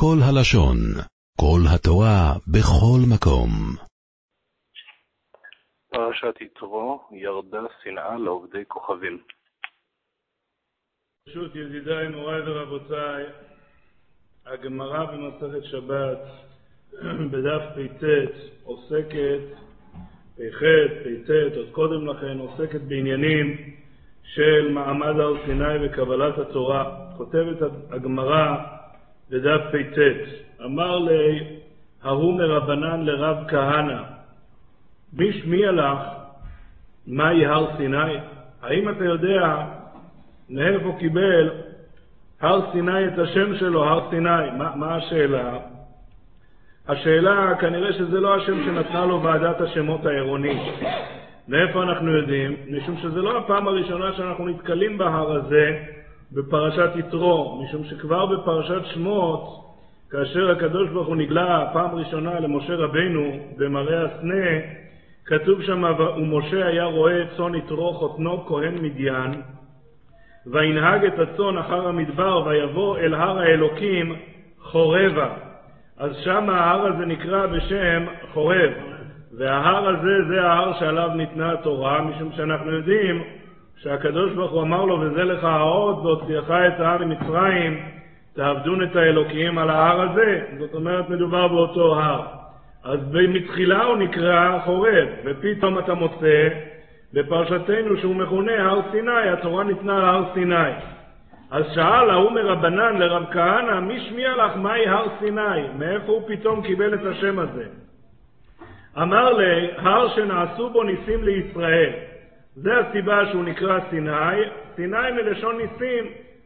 כל הלשון, כל התורה, בכל מקום. פרשת יתרו, ירדה שנאה לעובדי כוכבים. ברשות ידידיי, מוריי ורבותיי, הגמרא במסכת שבת, בדף פט, עוסקת, פח, פט, עוד קודם לכן, עוסקת בעניינים של מעמד הר סיני וקבלת התורה. כותבת הגמרא בדף פט, אמר לי, ההוא מרבנן לרב כהנא, מי, מי הלך? מהי הר סיני? האם אתה יודע מאיפה קיבל הר סיני את השם שלו, הר סיני? מה, מה השאלה? השאלה, כנראה שזה לא השם שנתנה לו ועדת השמות העירונית. מאיפה אנחנו יודעים? משום שזה לא הפעם הראשונה שאנחנו נתקלים בהר הזה בפרשת יתרו, משום שכבר בפרשת שמות, כאשר הקדוש ברוך הוא נגלה פעם ראשונה למשה רבנו במראה הסנה, כתוב שם, ומשה היה רואה צאן יתרו חותנו כהן מדיין, וינהג את הצאן אחר המדבר, ויבוא אל הר האלוקים חורבה. אז שם ההר הזה נקרא בשם חורב, וההר הזה זה ההר שעליו ניתנה התורה, משום שאנחנו יודעים שהקדוש ברוך הוא אמר לו, וזה לך האות, והוציאך את ההר ממצרים, תעבדון את האלוקים על ההר הזה. זאת אומרת, מדובר באותו הר. אז מתחילה הוא נקרא חורב, ופתאום אתה מוצא בפרשתנו שהוא מכונה הר סיני, התורה ניתנה להר סיני. אז שאל ההוא מרבנן לרב כהנא, מי שמיע לך מהי הר סיני? מאיפה הוא פתאום קיבל את השם הזה? אמר לי, הר שנעשו בו ניסים לישראל. זה הסיבה שהוא נקרא סיני. סיני מלשון ניסים,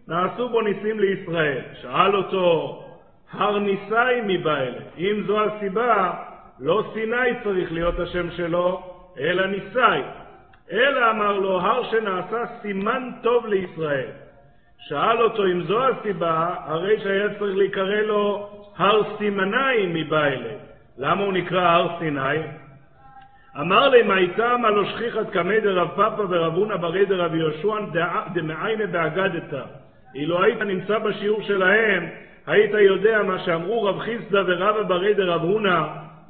נעשו בו ניסים לישראל. שאל אותו, הר ניסאי מבא אלה. אם זו הסיבה, לא סיני צריך להיות השם שלו, אלא ניסאי. אלא אמר לו, הר שנעשה סימן טוב לישראל. שאל אותו אם זו הסיבה, הרי שהיה צריך להיקרא לו הר סימנאי מבא אלה. למה הוא נקרא הר סיני? אמר לי, מה איתם הלא שכיחת קמי דרב פאפא ורב הונא ברי דרב יהושע דמעיינה באגדתא. אילו היית נמצא בשיעור שלהם, היית יודע מה שאמרו רב חיסדא ורבא ברי דרב הונא,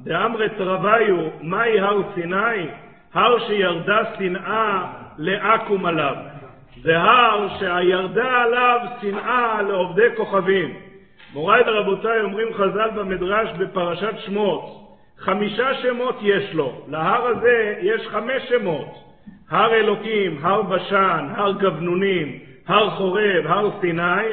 דאמרת רביו, מהי הר סיני? הר שירדה שנאה לעכו"ם עליו. זה הר שירדה עליו שנאה לעובדי כוכבים. מוריי ורבותיי, אומרים חז"ל במדרש בפרשת שמות, חמישה שמות יש לו. להר הזה יש חמש שמות. הר אלוקים, הר בשן, הר גבנונים, הר חורב, הר סיני,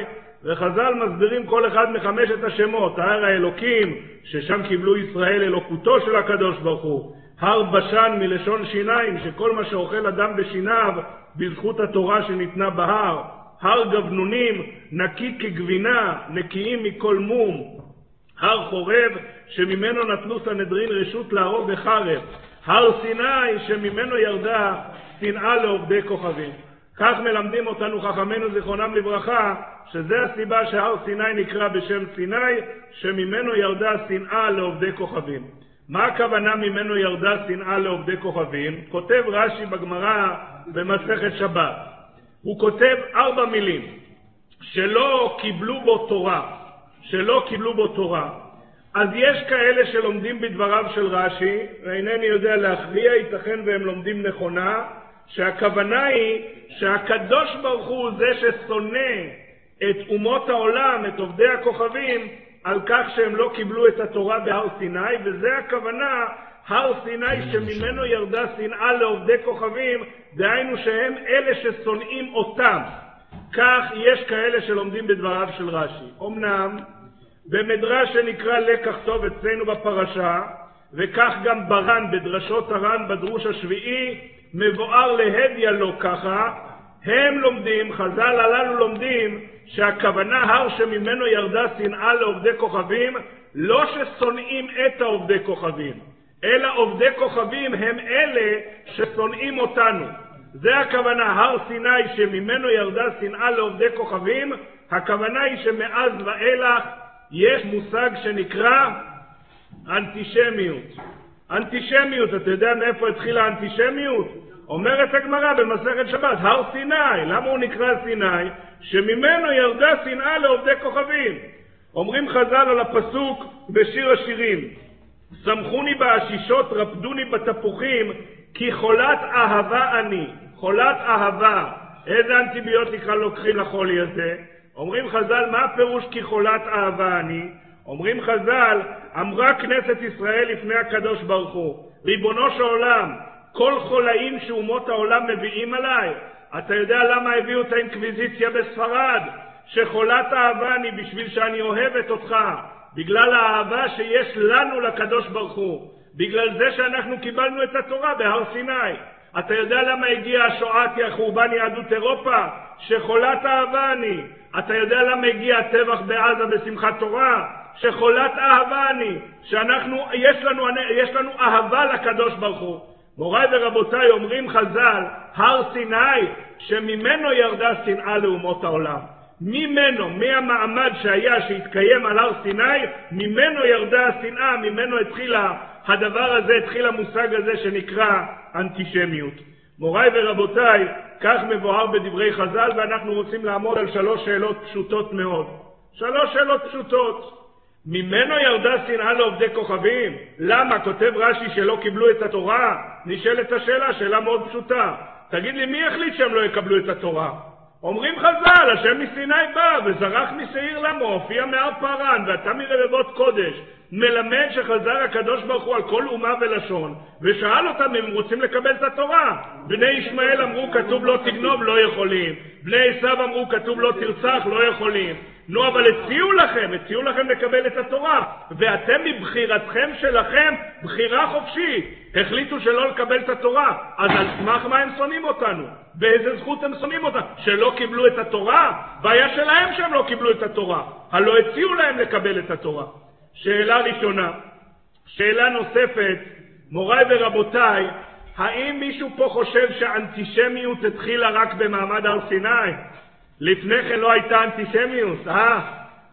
וחז"ל מסבירים כל אחד מחמשת השמות, הר האלוקים, ששם קיבלו ישראל אלוקותו של הקדוש ברוך הוא, הר בשן מלשון שיניים, שכל מה שאוכל אדם בשיניו, בזכות התורה שניתנה בהר, הר גבנונים, נקי כגבינה, נקיים מכל מום, הר חורב, שממנו נתנו סנהדרין רשות להרוג בחרב, הר סיני, שממנו ירדה שנאה לעובדי כוכבים. כך מלמדים אותנו חכמינו זיכרונם לברכה, שזה הסיבה שהר סיני נקרא בשם סיני, שממנו ירדה שנאה לעובדי כוכבים. מה הכוונה ממנו ירדה שנאה לעובדי כוכבים? כותב רש"י בגמרא במסכת שבת. הוא כותב ארבע מילים, שלא קיבלו בו תורה, שלא קיבלו בו תורה. אז יש כאלה שלומדים בדבריו של רש"י, ואינני יודע להכריע, ייתכן והם לומדים נכונה, שהכוונה היא שהקדוש ברוך הוא זה ששונא את אומות העולם, את עובדי הכוכבים, על כך שהם לא קיבלו את התורה בהר סיני, וזה הכוונה, הר סיני שממנו ירדה שנאה לעובדי כוכבים, דהיינו שהם אלה ששונאים אותם. כך יש כאלה שלומדים בדבריו של רש"י. אמנם, במדרש שנקרא לקח טוב אצלנו בפרשה, וכך גם ברן בדרשות הר"ן בדרוש השביעי, מבואר להדיא לו ככה, הם לומדים, חז"ל הללו לומדים, שהכוונה הר שממנו ירדה שנאה לעובדי כוכבים, לא ששונאים את העובדי כוכבים, אלא עובדי כוכבים הם אלה ששונאים אותנו. זה הכוונה, הר סיני שממנו ירדה שנאה לעובדי כוכבים, הכוונה היא שמאז ואילך יש מושג שנקרא אנטישמיות. אנטישמיות, אתה יודע מאיפה התחילה האנטישמיות? אומרת הגמרא במסכת שבת, הר סיני, למה הוא נקרא סיני? שממנו ירדה שנאה לעובדי כוכבים. אומרים חז"ל על הפסוק בשיר השירים, שמחוני בעשישות, רפדוני בתפוחים, כי חולת אהבה אני. חולת אהבה. איזה אנטיביוטיקה לוקחים לחולי הזה? אומרים חז"ל, מה הפירוש כי חולת אהבה אני? אומרים חז"ל, אמרה כנסת ישראל לפני הקדוש ברוך הוא, ריבונו של עולם, כל חולאים שאומות העולם מביאים עליי, אתה יודע למה הביאו את האינקוויזיציה בספרד? שחולת אהבה אני בשביל שאני אוהבת אותך, בגלל האהבה שיש לנו לקדוש ברוך הוא, בגלל זה שאנחנו קיבלנו את התורה בהר סיני. אתה יודע למה הגיעה השואה כחורבן יהדות אירופה? שחולת אהבה אני. אתה יודע למה הגיע הטבח בעזה בשמחת תורה? שחולת אהבה אני. שאנחנו, יש לנו, יש לנו אהבה לקדוש ברוך הוא. מוריי ורבותיי, אומרים חז"ל, הר סיני, שממנו ירדה שנאה לאומות העולם. ממנו, מהמעמד שהיה, שהתקיים על הר סיני, ממנו ירדה השנאה, ממנו התחילה הדבר הזה, התחיל המושג הזה שנקרא אנטישמיות. מוריי ורבותיי, כך מבואר בדברי חז"ל, ואנחנו רוצים לעמוד על שלוש שאלות פשוטות מאוד. שלוש שאלות פשוטות. ממנו ירדה שנאה לעובדי כוכבים? למה? כותב רש"י שלא קיבלו את התורה? נשאלת השאלה, שאלה מאוד פשוטה. תגיד לי, מי החליט שהם לא יקבלו את התורה? אומרים חז"ל, השם מסיני בא וזרח משעיר למו, הופיע מהר פארן, ואתה מרבבות קודש. מלמד שחזר הקדוש ברוך הוא על כל אומה ולשון, ושאל אותם אם הם רוצים לקבל את התורה. בני ישמעאל אמרו כתוב לא תגנוב, לא יכולים. בני עשיו אמרו כתוב לא תרצח, לא יכולים. נו, אבל הציעו לכם, הציעו לכם לקבל את התורה, ואתם מבחירתכם שלכם, בחירה חופשית, החליטו שלא לקבל את התורה, אז על סמך מה הם שונאים אותנו? באיזה זכות הם שונאים אותנו? שלא קיבלו את התורה? בעיה שלהם שהם לא קיבלו את התורה, הלא הציעו להם לקבל את התורה. שאלה ראשונה. שאלה נוספת, מוריי ורבותיי, האם מישהו פה חושב שהאנטישמיות התחילה רק במעמד הר סיני? לפני כן לא הייתה אנטישמיות, אה?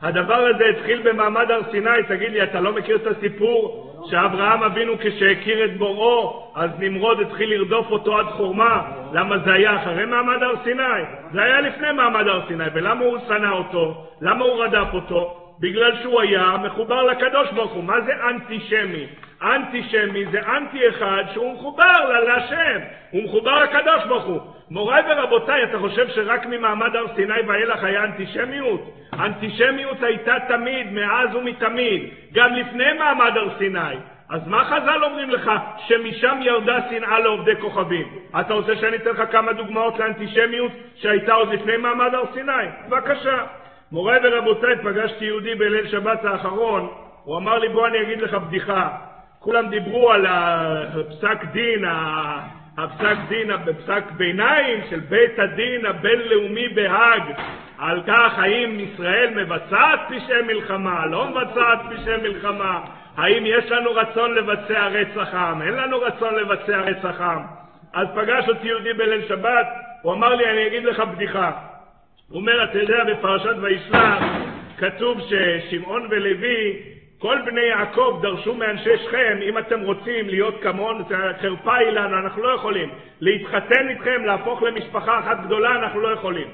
הדבר הזה התחיל במעמד הר סיני, תגיד לי, אתה לא מכיר את הסיפור שאברהם אבינו כשהכיר את בוראו, אז נמרוד התחיל לרדוף אותו עד חורמה? למה זה היה אחרי מעמד הר סיני? זה היה לפני מעמד הר סיני, ולמה הוא שנא אותו? למה הוא רדף אותו? בגלל שהוא היה מחובר לקדוש ברוך הוא. מה זה אנטישמי? אנטישמי זה אנטי אחד שהוא מחובר להשם, הוא מחובר לקדוש ברוך הוא. מוריי ורבותיי, אתה חושב שרק ממעמד הר סיני ואילך היה אנטישמיות? אנטישמיות הייתה תמיד, מאז ומתמיד, גם לפני מעמד הר סיני. אז מה חז"ל אומרים לך? שמשם ירדה שנאה לעובדי כוכבים. אתה רוצה שאני אתן לך כמה דוגמאות לאנטישמיות שהייתה עוד לפני מעמד הר סיני? בבקשה. מוריי ורבותיי, פגשתי יהודי בליל שבת האחרון, הוא אמר לי בוא אני אגיד לך בדיחה. כולם דיברו על הפסק דין, הפסק דין, הפסק ביניים של בית הדין הבינלאומי בהאג, על כך האם ישראל מבצעת פשעי מלחמה, לא מבצעת פשעי מלחמה, האם יש לנו רצון לבצע רצח עם, אין לנו רצון לבצע רצח עם. אז פגש אותי יהודי בליל שבת, הוא אמר לי, אני אגיד לך בדיחה. הוא אומר, אתה יודע, בפרשת וישלח כתוב ששמעון ולוי, כל בני יעקב דרשו מאנשי שכם, אם אתם רוצים להיות כמון, חרפה היא לנו, אנחנו לא יכולים. להתחתן איתכם, להפוך למשפחה אחת גדולה, אנחנו לא יכולים.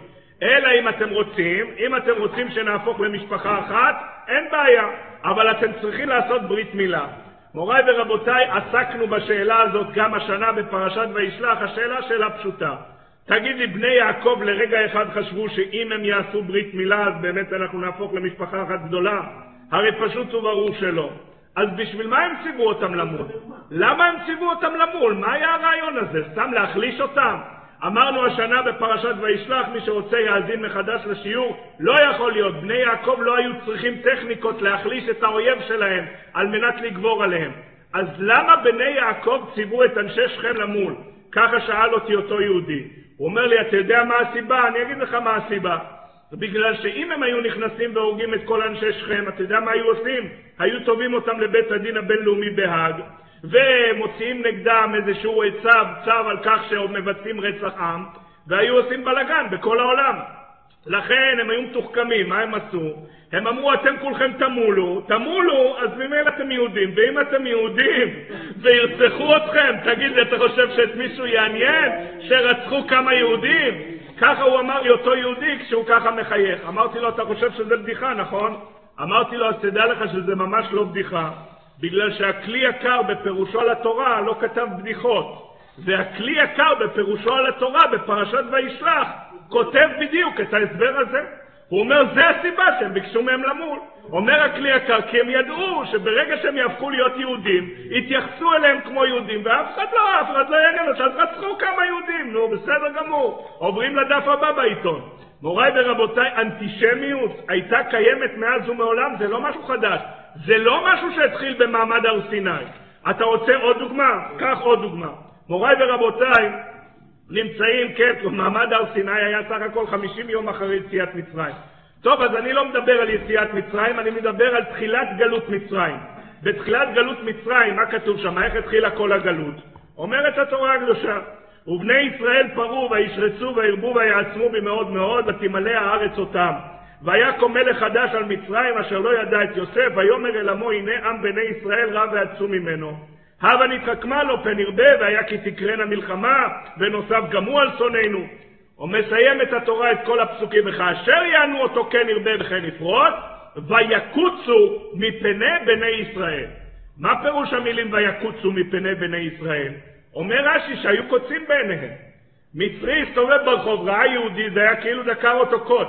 אלא אם אתם רוצים, אם אתם רוצים שנהפוך למשפחה אחת, אין בעיה, אבל אתם צריכים לעשות ברית מילה. מוריי ורבותיי, עסקנו בשאלה הזאת גם השנה בפרשת וישלח, השאלה שאלה פשוטה. תגיד לי, בני יעקב לרגע אחד חשבו שאם הם יעשו ברית מילה, אז באמת אנחנו נהפוך למשפחה אחת גדולה? הרי פשוט וברור שלא. אז בשביל מה הם ציוו אותם למול? למה הם ציוו אותם למול? מה היה הרעיון הזה? סתם להחליש אותם? אמרנו השנה בפרשת וישלח, מי שרוצה יאזין מחדש לשיעור, לא יכול להיות. בני יעקב לא היו צריכים טכניקות להחליש את האויב שלהם על מנת לגבור עליהם. אז למה בני יעקב ציוו את אנשי שכם למול? ככה שאל אותי אותו יהודי. הוא אומר לי, אתה יודע מה הסיבה? אני אגיד לך מה הסיבה. בגלל שאם הם היו נכנסים והורגים את כל אנשי שכם, אתה יודע מה היו עושים? היו תובעים אותם לבית הדין הבינלאומי בהאג, ומוציאים נגדם איזשהו צו, צו על כך שמבצעים רצח עם, והיו עושים בלאגן בכל העולם. לכן הם היו מתוחכמים, מה הם עשו? הם אמרו, אתם כולכם תמולו, תמולו, אז ממילא אתם יהודים, ואם אתם יהודים וירצחו אתכם, תגיד לי, אתה חושב שאת מישהו יעניין שרצחו כמה יהודים? ככה הוא אמר לי אותו יהודי כשהוא ככה מחייך. אמרתי לו, אתה חושב שזה בדיחה, נכון? אמרתי לו, אז תדע לך שזה ממש לא בדיחה, בגלל שהכלי יקר בפירושו על התורה לא כתב בדיחות, והכלי יקר בפירושו על התורה בפרשת וישלח כותב בדיוק את ההסבר הזה. הוא אומר, זה הסיבה שהם ביקשו מהם למול. אומר הכלי יקר, כי הם ידעו שברגע שהם יהפכו להיות יהודים, יתייחסו אליהם כמו יהודים, ואף אחד לא, אף אחד לא יגן, אז רצחו כמה יהודים, נו, בסדר גמור. עוברים לדף הבא בעיתון. מוריי ורבותיי, אנטישמיות הייתה קיימת מאז ומעולם, זה לא משהו חדש. זה לא משהו שהתחיל במעמד הר סיני. אתה רוצה עוד דוגמה? קח עוד דוגמה. מוריי ורבותיי, נמצאים, כן, מעמד הר סיני היה סך הכל 50 יום אחרי יציאת מצרים. טוב, אז אני לא מדבר על יציאת מצרים, אני מדבר על תחילת גלות מצרים. בתחילת גלות מצרים, מה כתוב שם? איך התחילה כל הגלות? אומרת התורה הקדושה, ובני ישראל פרו וישרצו וירבו ויעצמו במאוד מאוד, ותמלא הארץ אותם. ויקום מלך חדש על מצרים אשר לא ידע את יוסף, ויאמר אל עמו הנה עם בני ישראל רב ועצום ממנו. הבה נתחכמה לו פן ירבה, והיה כי תקרנה מלחמה, ונוסף גם הוא על שונאינו. ומסיים את התורה את כל הפסוקים, וכאשר יענו אותו כן ירבה וכן יפרוץ, ויקוצו מפני בני ישראל. מה פירוש המילים ויקוצו מפני בני ישראל? אומר רש"י שהיו קוצים בעיניהם. מצרי הסתובב ברחוב, ראה יהודי, זה היה כאילו דקר אותו קוץ.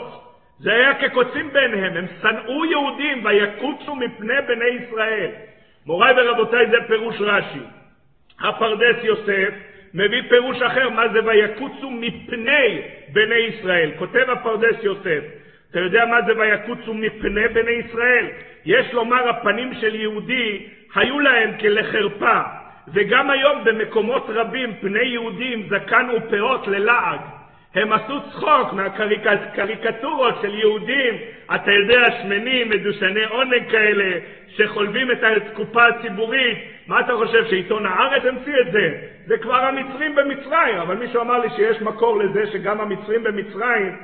זה היה כקוצים בעיניהם, הם שנאו יהודים ויקוצו מפני בני ישראל. מוריי ורבותיי, זה פירוש רש"י. הפרדס יוסף מביא פירוש אחר, מה זה ויקוצו מפני בני ישראל. כותב הפרדס יוסף, אתה יודע מה זה ויקוצו מפני בני ישראל? יש לומר, הפנים של יהודי היו להם כלחרפה, וגם היום במקומות רבים פני יהודים זקן ופאות ללעג. הם עשו צחוק מהקריקטורות של יהודים, אתה יודע, שמנים, מדושני עונג כאלה, שחולבים את הקופה הציבורית. מה אתה חושב, שעיתון הארץ המציא את זה? זה כבר המצרים במצרים, אבל מישהו אמר לי שיש מקור לזה שגם המצרים במצרים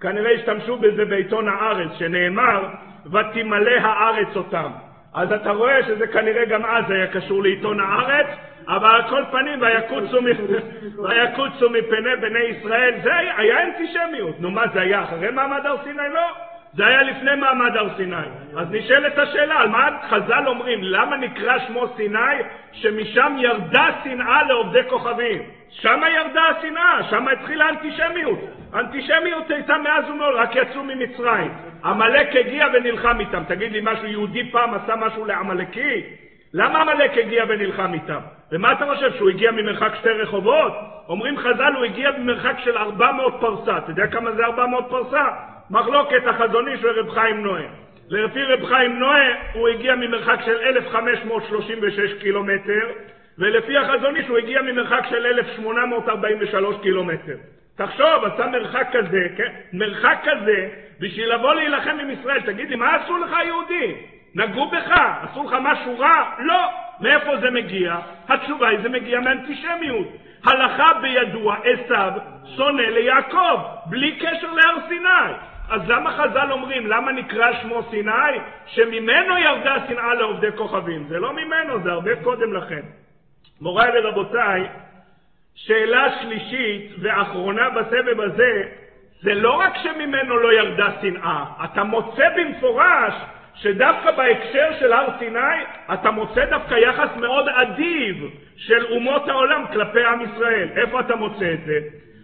כנראה השתמשו בזה בעיתון הארץ, שנאמר, ותמלא הארץ אותם. אז אתה רואה שזה כנראה גם אז היה קשור לעיתון הארץ, אבל על כל פנים, ויקוצו, מפני בני ישראל, זה היה אנטישמיות. נו מה זה היה, אחרי מעמד הר סיני? לא. זה היה לפני מעמד הר סיני. אז נשאלת השאלה, על מה חז"ל אומרים, למה נקרא שמו סיני? שמשם ירדה שנאה לעובדי כוכבים. שם ירדה השנאה, שם התחילה האנטישמיות. האנטישמיות הייתה מאז ומעול, רק יצאו ממצרים. עמלק הגיע ונלחם איתם. תגיד לי, משהו יהודי פעם עשה משהו לעמלקי? למה עמלק הגיע ונלחם איתם? ומה אתה חושב, שהוא הגיע ממרחק שתי רחובות? אומרים חז"ל, הוא הגיע ממרחק של 400 פרסה. אתה יודע כמה זה 400 פרסה? מחלוקת החזון איש ורב חיים נועה. לפי רב חיים נועה הוא הגיע ממרחק של 1,536 קילומטר, ולפי החזון איש הוא הגיע ממרחק של 1,843 קילומטר. תחשוב, עשה מרחק כזה, כן? מרחק כזה, בשביל לבוא להילחם עם ישראל. תגיד לי, מה עשו לך יהודים? נגעו בך? עשו לך משהו רע? לא. מאיפה זה מגיע? התשובה היא, זה מגיע מאנטישמיות. הלכה בידוע, עשיו שונא ליעקב, בלי קשר להר סיני. אז למה חז"ל אומרים, למה נקרא שמו סיני? שממנו ירדה שנאה לעובדי כוכבים. זה לא ממנו, זה הרבה קודם לכן. מוריי ורבותיי, שאלה שלישית ואחרונה בסבב הזה, זה לא רק שממנו לא ירדה שנאה, אתה מוצא במפורש שדווקא בהקשר של הר סיני אתה מוצא דווקא יחס מאוד אדיב של אומות העולם כלפי עם ישראל. איפה אתה מוצא את זה?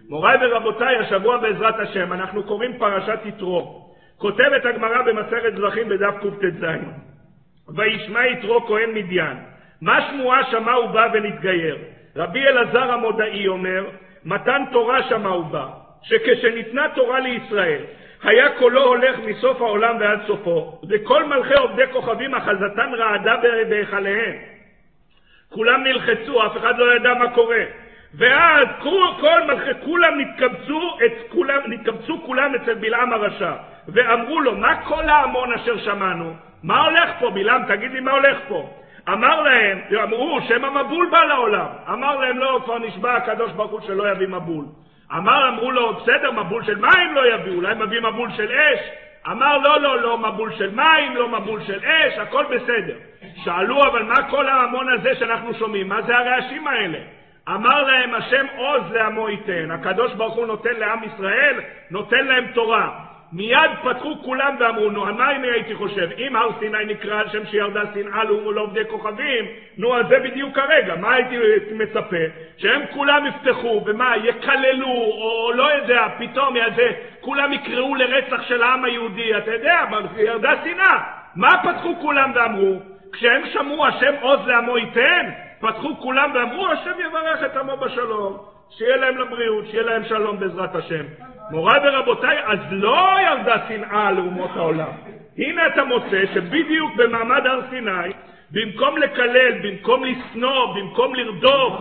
מוריי ורבותיי, השבוע בעזרת השם אנחנו קוראים פרשת יתרו. כותבת הגמרא במסכת דרכים בדף קט"ז: וישמע יתרו כהן מדיין. מה שמועה שמע הוא בא ונתגייר? רבי אלעזר המודעי אומר, מתן תורה שמע הוא בא, שכשניתנה תורה לישראל, היה קולו הולך מסוף העולם ועד סופו, וכל מלכי עובדי כוכבים אחזתן רעדה בהיכליהם. כולם נלחצו, אף אחד לא ידע מה קורה. ואז כל, כל מלכי, כולם נתקבצו, את, כולם, נתקבצו כולם אצל בלעם הרשע, ואמרו לו, מה כל ההמון אשר שמענו? מה הולך פה, בלעם? תגיד לי מה הולך פה. אמר להם, אמרו, שם המבול בא לעולם. אמר להם, לא, כבר נשבע הקדוש ברוך הוא שלא יביא מבול. אמר, אמרו לו, בסדר, מבול של מים לא יביאו, אולי מביא מבול של אש. אמר, לא, לא, לא מבול של מים, לא מבול של אש, הכל בסדר. שאלו, אבל מה כל ההמון הזה שאנחנו שומעים? מה זה הרעשים האלה? אמר להם, השם עוז לעמו ייתן. הקדוש ברוך הוא נותן לעם ישראל, נותן להם תורה. מיד פתחו כולם ואמרו, נו, מה אני הייתי חושב? אם הר סיני נקרא על שם שירדה שנאה לעובדי כוכבים, נו, אז זה בדיוק הרגע. מה הייתי מצפה? שהם כולם יפתחו, ומה, יקללו, או לא יודע, פתאום יזה, כולם יקראו לרצח של העם היהודי, אתה יודע, ירדה שנאה. מה פתחו כולם ואמרו? כשהם שמעו השם עוז לעמו ייתן, פתחו כולם ואמרו, השם יברך את עמו בשלום. שיהיה להם לבריאות, שיהיה להם שלום בעזרת השם. מוריי ורבותיי, אז לא ירדה שנאה לאומות העולם. הנה אתה מוצא שבדיוק במעמד הר סיני, במקום לקלל, במקום לשנוא, במקום לרדוף,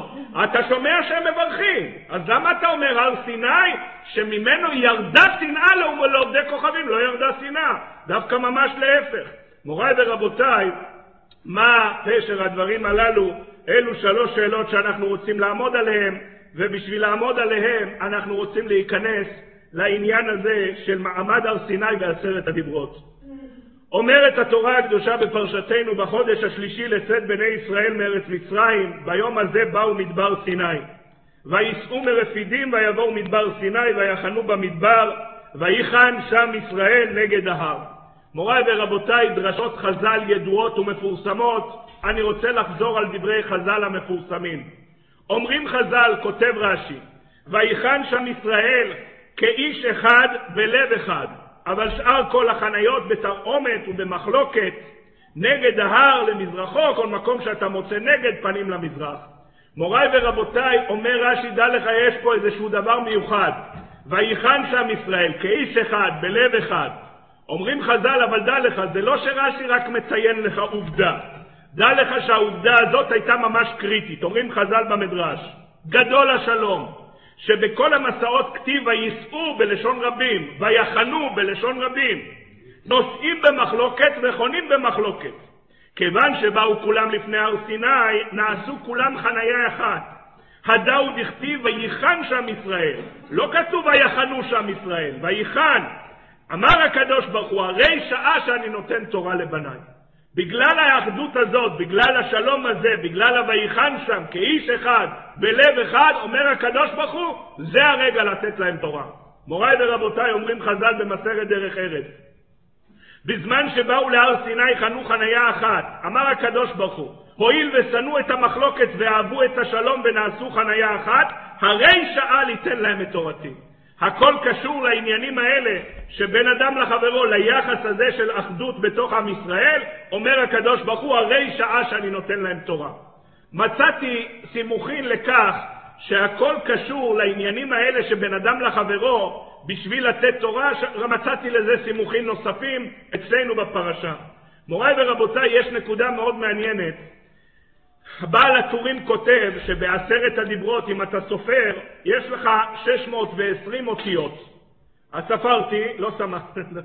אתה שומע שהם מברכים. אז למה אתה אומר הר סיני, שממנו ירדה שנאה לעובדי כוכבים, לא ירדה שנאה, דווקא ממש להפך. מוריי ורבותיי, מה פשר הדברים הללו? אלו שלוש שאלות שאנחנו רוצים לעמוד עליהן. ובשביל לעמוד עליהם אנחנו רוצים להיכנס לעניין הזה של מעמד הר סיני ועשרת הדיברות. אומרת התורה הקדושה בפרשתנו בחודש השלישי לצאת בני ישראל מארץ מצרים, ביום הזה באו מדבר סיני. וייסעו מרפידים ויבואו מדבר סיני ויחנו במדבר, ויחן שם ישראל נגד ההר. מוריי ורבותיי, דרשות חז"ל ידועות ומפורסמות, אני רוצה לחזור על דברי חז"ל המפורסמים. אומרים חז"ל, כותב רש"י, ויחן שם ישראל כאיש אחד בלב אחד, אבל שאר כל החניות בתרעומת ובמחלוקת נגד ההר למזרחו, כל מקום שאתה מוצא נגד פנים למזרח. מוריי ורבותיי, אומר רש"י, דע לך, יש פה איזשהו דבר מיוחד. ויחן שם ישראל כאיש אחד, בלב אחד. אומרים חז"ל, אבל דע לך, זה לא שרש"י רק מציין לך עובדה. דע לך שהעובדה הזאת הייתה ממש קריטית. אומרים חז"ל במדרש, גדול השלום, שבכל המסעות כתיב וייסעו בלשון רבים, ויחנו בלשון רבים, נוסעים במחלוקת וחונים במחלוקת. כיוון שבאו כולם לפני הר סיני, נעשו כולם חניה אחת. הדאו דכתיב ויחן שם ישראל. לא כתוב ויחנו שם ישראל, ויחן. אמר הקדוש ברוך הוא, הרי שעה שאני נותן תורה לבניי. בגלל האחדות הזאת, בגלל השלום הזה, בגלל ה"ויחן שם" כאיש אחד, בלב אחד, אומר הקדוש ברוך הוא, זה הרגע לתת להם תורה. מוריי ורבותיי, אומרים חז"ל במסכת דרך ארץ, בזמן שבאו להר סיני חנו חניה אחת, אמר הקדוש ברוך הוא, הואיל ושנאו את המחלוקת ואהבו את השלום ונעשו חניה אחת, הרי שעה ליתן להם את תורתי. הכל קשור לעניינים האלה שבין אדם לחברו, ליחס הזה של אחדות בתוך עם ישראל, אומר הקדוש ברוך הוא, הרי שעה שאני נותן להם תורה. מצאתי סימוכין לכך שהכל קשור לעניינים האלה שבין אדם לחברו בשביל לתת תורה, מצאתי לזה סימוכין נוספים אצלנו בפרשה. מוריי ורבותיי, יש נקודה מאוד מעניינת בעל הטורים כותב שבעשרת הדיברות, אם אתה סופר, יש לך 620 אותיות. אז ספרתי, לא, שמח,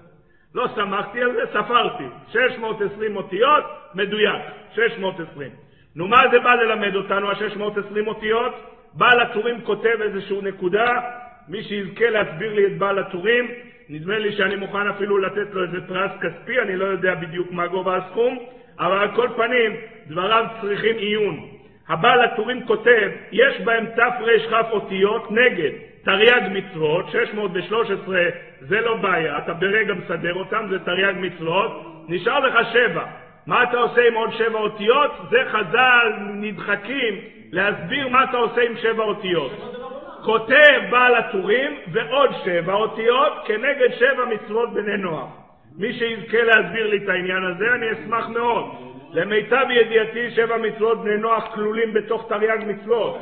לא שמחתי על זה, ספרתי. 620 אותיות, מדויק, 620. נו, מה זה בא ללמד אותנו, ה-620 אותיות? בעל הטורים כותב איזושהי נקודה, מי שיזכה להסביר לי את בעל הטורים, נדמה לי שאני מוכן אפילו לתת לו איזה פרס כספי, אני לא יודע בדיוק מה גובה הסכום. אבל על כל פנים, דבריו צריכים עיון. הבעל הטורים כותב, יש בהם תרכ אותיות נגד תרי"ג מצוות, 613 זה לא בעיה, אתה ברגע מסדר אותם, זה תרי"ג מצוות, נשאר לך שבע. מה אתה עושה עם עוד שבע אותיות? זה חז"ל נדחקים להסביר מה אתה עושה עם שבע אותיות. כותב בעל הטורים ועוד שבע אותיות כנגד שבע מצוות בני נוח. מי שיזכה להסביר לי את העניין הזה, אני אשמח מאוד. למיטב ידיעתי, שבע מצוות בני נוח כלולים בתוך תרי"ג מצוות.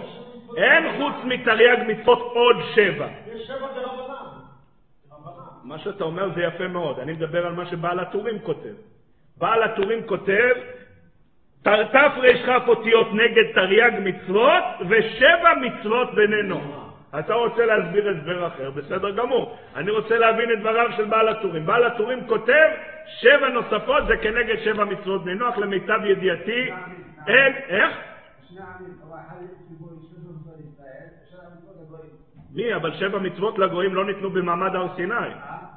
אין חוץ מתרי"ג מצוות עוד שבע. יש שבע דרבנן. מה שאתה אומר זה יפה מאוד. אני מדבר על מה שבעל הטורים כותב. בעל הטורים כותב, תרכ אותיות נגד תרי"ג מצוות ושבע מצוות בני נוח. אתה רוצה להסביר הסבר אחר, בסדר גמור. אני רוצה להבין את דבריו של בעל הטורים. בעל הטורים כותב, שבע נוספות זה כנגד שבע מצוות בני נוח, למיטב ידיעתי. אין, איך? מי? אבל שבע מצוות לגויים לא ניתנו במעמד הר סיני.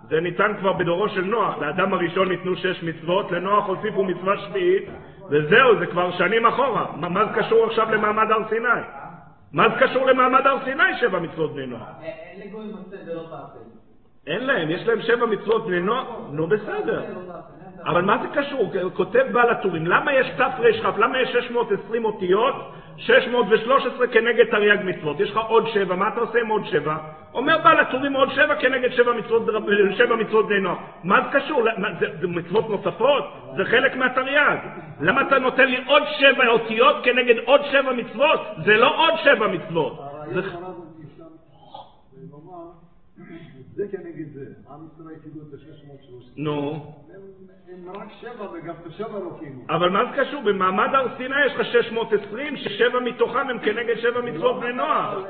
זה ניתן כבר בדורו של נוח. לאדם הראשון ניתנו שש מצוות, לנוח הוסיפו מצווה שביעית, וזהו, זה כבר שנים אחורה. מה זה קשור עכשיו למעמד הר סיני? מה זה קשור למעמד הר סיני שבע מצוות בני נוח? אין לגויים עושה ולא תעשה. אין להם, יש להם שבע מצוות בני נוער, נו בסדר. אבל מה זה קשור? כותב בעל הטורים, למה יש תרכ, למה יש 620 אותיות, 613 כנגד תרי"ג מצוות? יש לך עוד שבע, מה אתה עושה עם עוד שבע? אומר בעל הטורים עוד שבע כנגד שבע מצוות, שבע מצוות בני נוער. מה זה קשור? מה, זה, זה מצוות נוספות? זה חלק מהתרי"ג. למה אתה נותן לי עוד שבע אותיות כנגד עוד שבע מצוות? זה לא עוד שבע מצוות. זה... זה כנגד זה. עם ישראל קיבלו את ה-630. נו. הם רק שבע וגם את השבע לא קיימו. אבל מה זה קשור? במעמד הר סיני יש לך 620, ששבע מתוכם הם כנגד שבע מצוות בני נוער.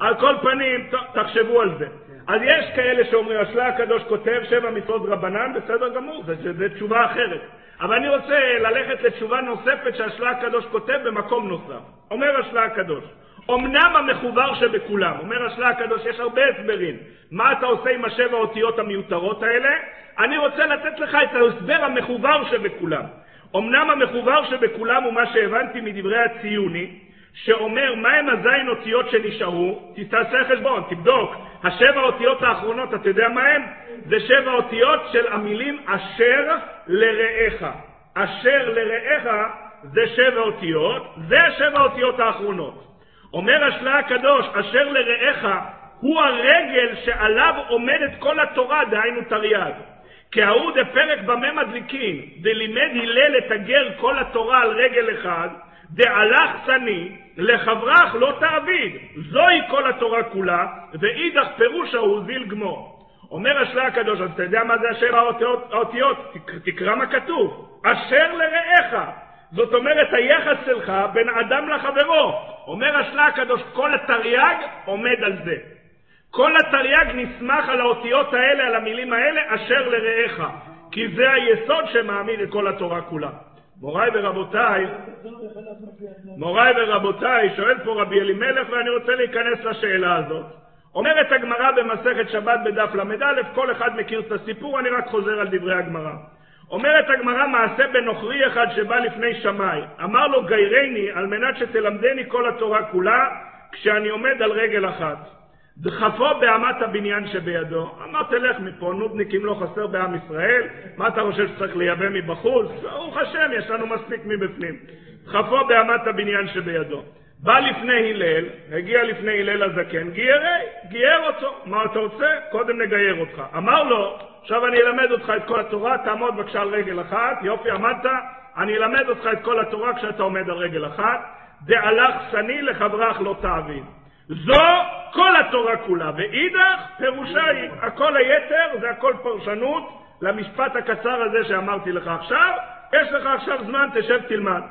על כל פנים, תחשבו על זה. אז יש כאלה שאומרים, השלה הקדוש כותב שבע מצוות רבנן, בסדר גמור, זו תשובה אחרת. אבל אני רוצה ללכת לתשובה נוספת שהשלה הקדוש כותב במקום נוסף. אומר השלה הקדוש, אמנם המחובר שבכולם, אומר השלה הקדוש, יש הרבה הסברים. מה אתה עושה עם השבע אותיות המיותרות האלה? אני רוצה לתת לך את ההסבר המחובר שבכולם. אמנם המחובר שבכולם הוא מה שהבנתי מדברי הציוני, שאומר מהם הזין אותיות שנשארו, תעשה חשבון, תבדוק. השבע אותיות האחרונות, אתה יודע מה הם? זה שבע אותיות של המילים אשר לרעך. אשר לרעך זה שבע אותיות, זה השבע אותיות האחרונות. אומר השלה הקדוש, אשר לרעך הוא הרגל שעליו עומדת כל התורה, דהיינו תרי"ג. כהוא דפרק במה מדליקין, דלימד הלל את הגר כל התורה על רגל אחד, דהלך שני, לחברך לא תעביד. זוהי כל התורה כולה, ואידך פירושה הוא זיל גמור. אומר השלה הקדוש, אז אתה יודע מה זה אשר האותיות? תקרא מה כתוב. אשר לרעך. זאת אומרת, היחס שלך בין אדם לחברו. אומר השלה הקדוש, כל התרי"ג עומד על זה. כל התרי"ג נסמך על האותיות האלה, על המילים האלה, אשר לרעך. כי זה היסוד שמעמיד את כל התורה כולה. מוריי ורבותיי, מוריי ורבותיי, שואל פה רבי אלימלך ואני רוצה להיכנס לשאלה הזאת. אומרת הגמרא במסכת שבת בדף ל"א, כל אחד מכיר את הסיפור, אני רק חוזר על דברי הגמרא. אומרת הגמרא מעשה בנוכרי אחד שבא לפני שמאי, אמר לו גיירני על מנת שתלמדני כל התורה כולה כשאני עומד על רגל אחת. דחפו באמת הבניין שבידו, אמר תלך מפה, נודניקים לא חסר בעם ישראל, מה אתה חושב שצריך לייבא מבחוץ? ברוך השם, יש לנו מספיק מבפנים. דחפו באמת הבניין שבידו. בא לפני הלל, הגיע לפני הלל הזקן, גיירי, גייר אותו. מה אתה רוצה? קודם נגייר אותך. אמר לו, עכשיו אני אלמד אותך את כל התורה, תעמוד בבקשה על רגל אחת, יופי, עמדת, אני אלמד אותך את כל התורה כשאתה עומד על רגל אחת, דהלך שני לחברך לא תעביד. זו כל התורה כולה, ואידך פירושה היא, הכל היתר זה הכל פרשנות למשפט הקצר הזה שאמרתי לך עכשיו, יש לך עכשיו זמן, תשב תלמד.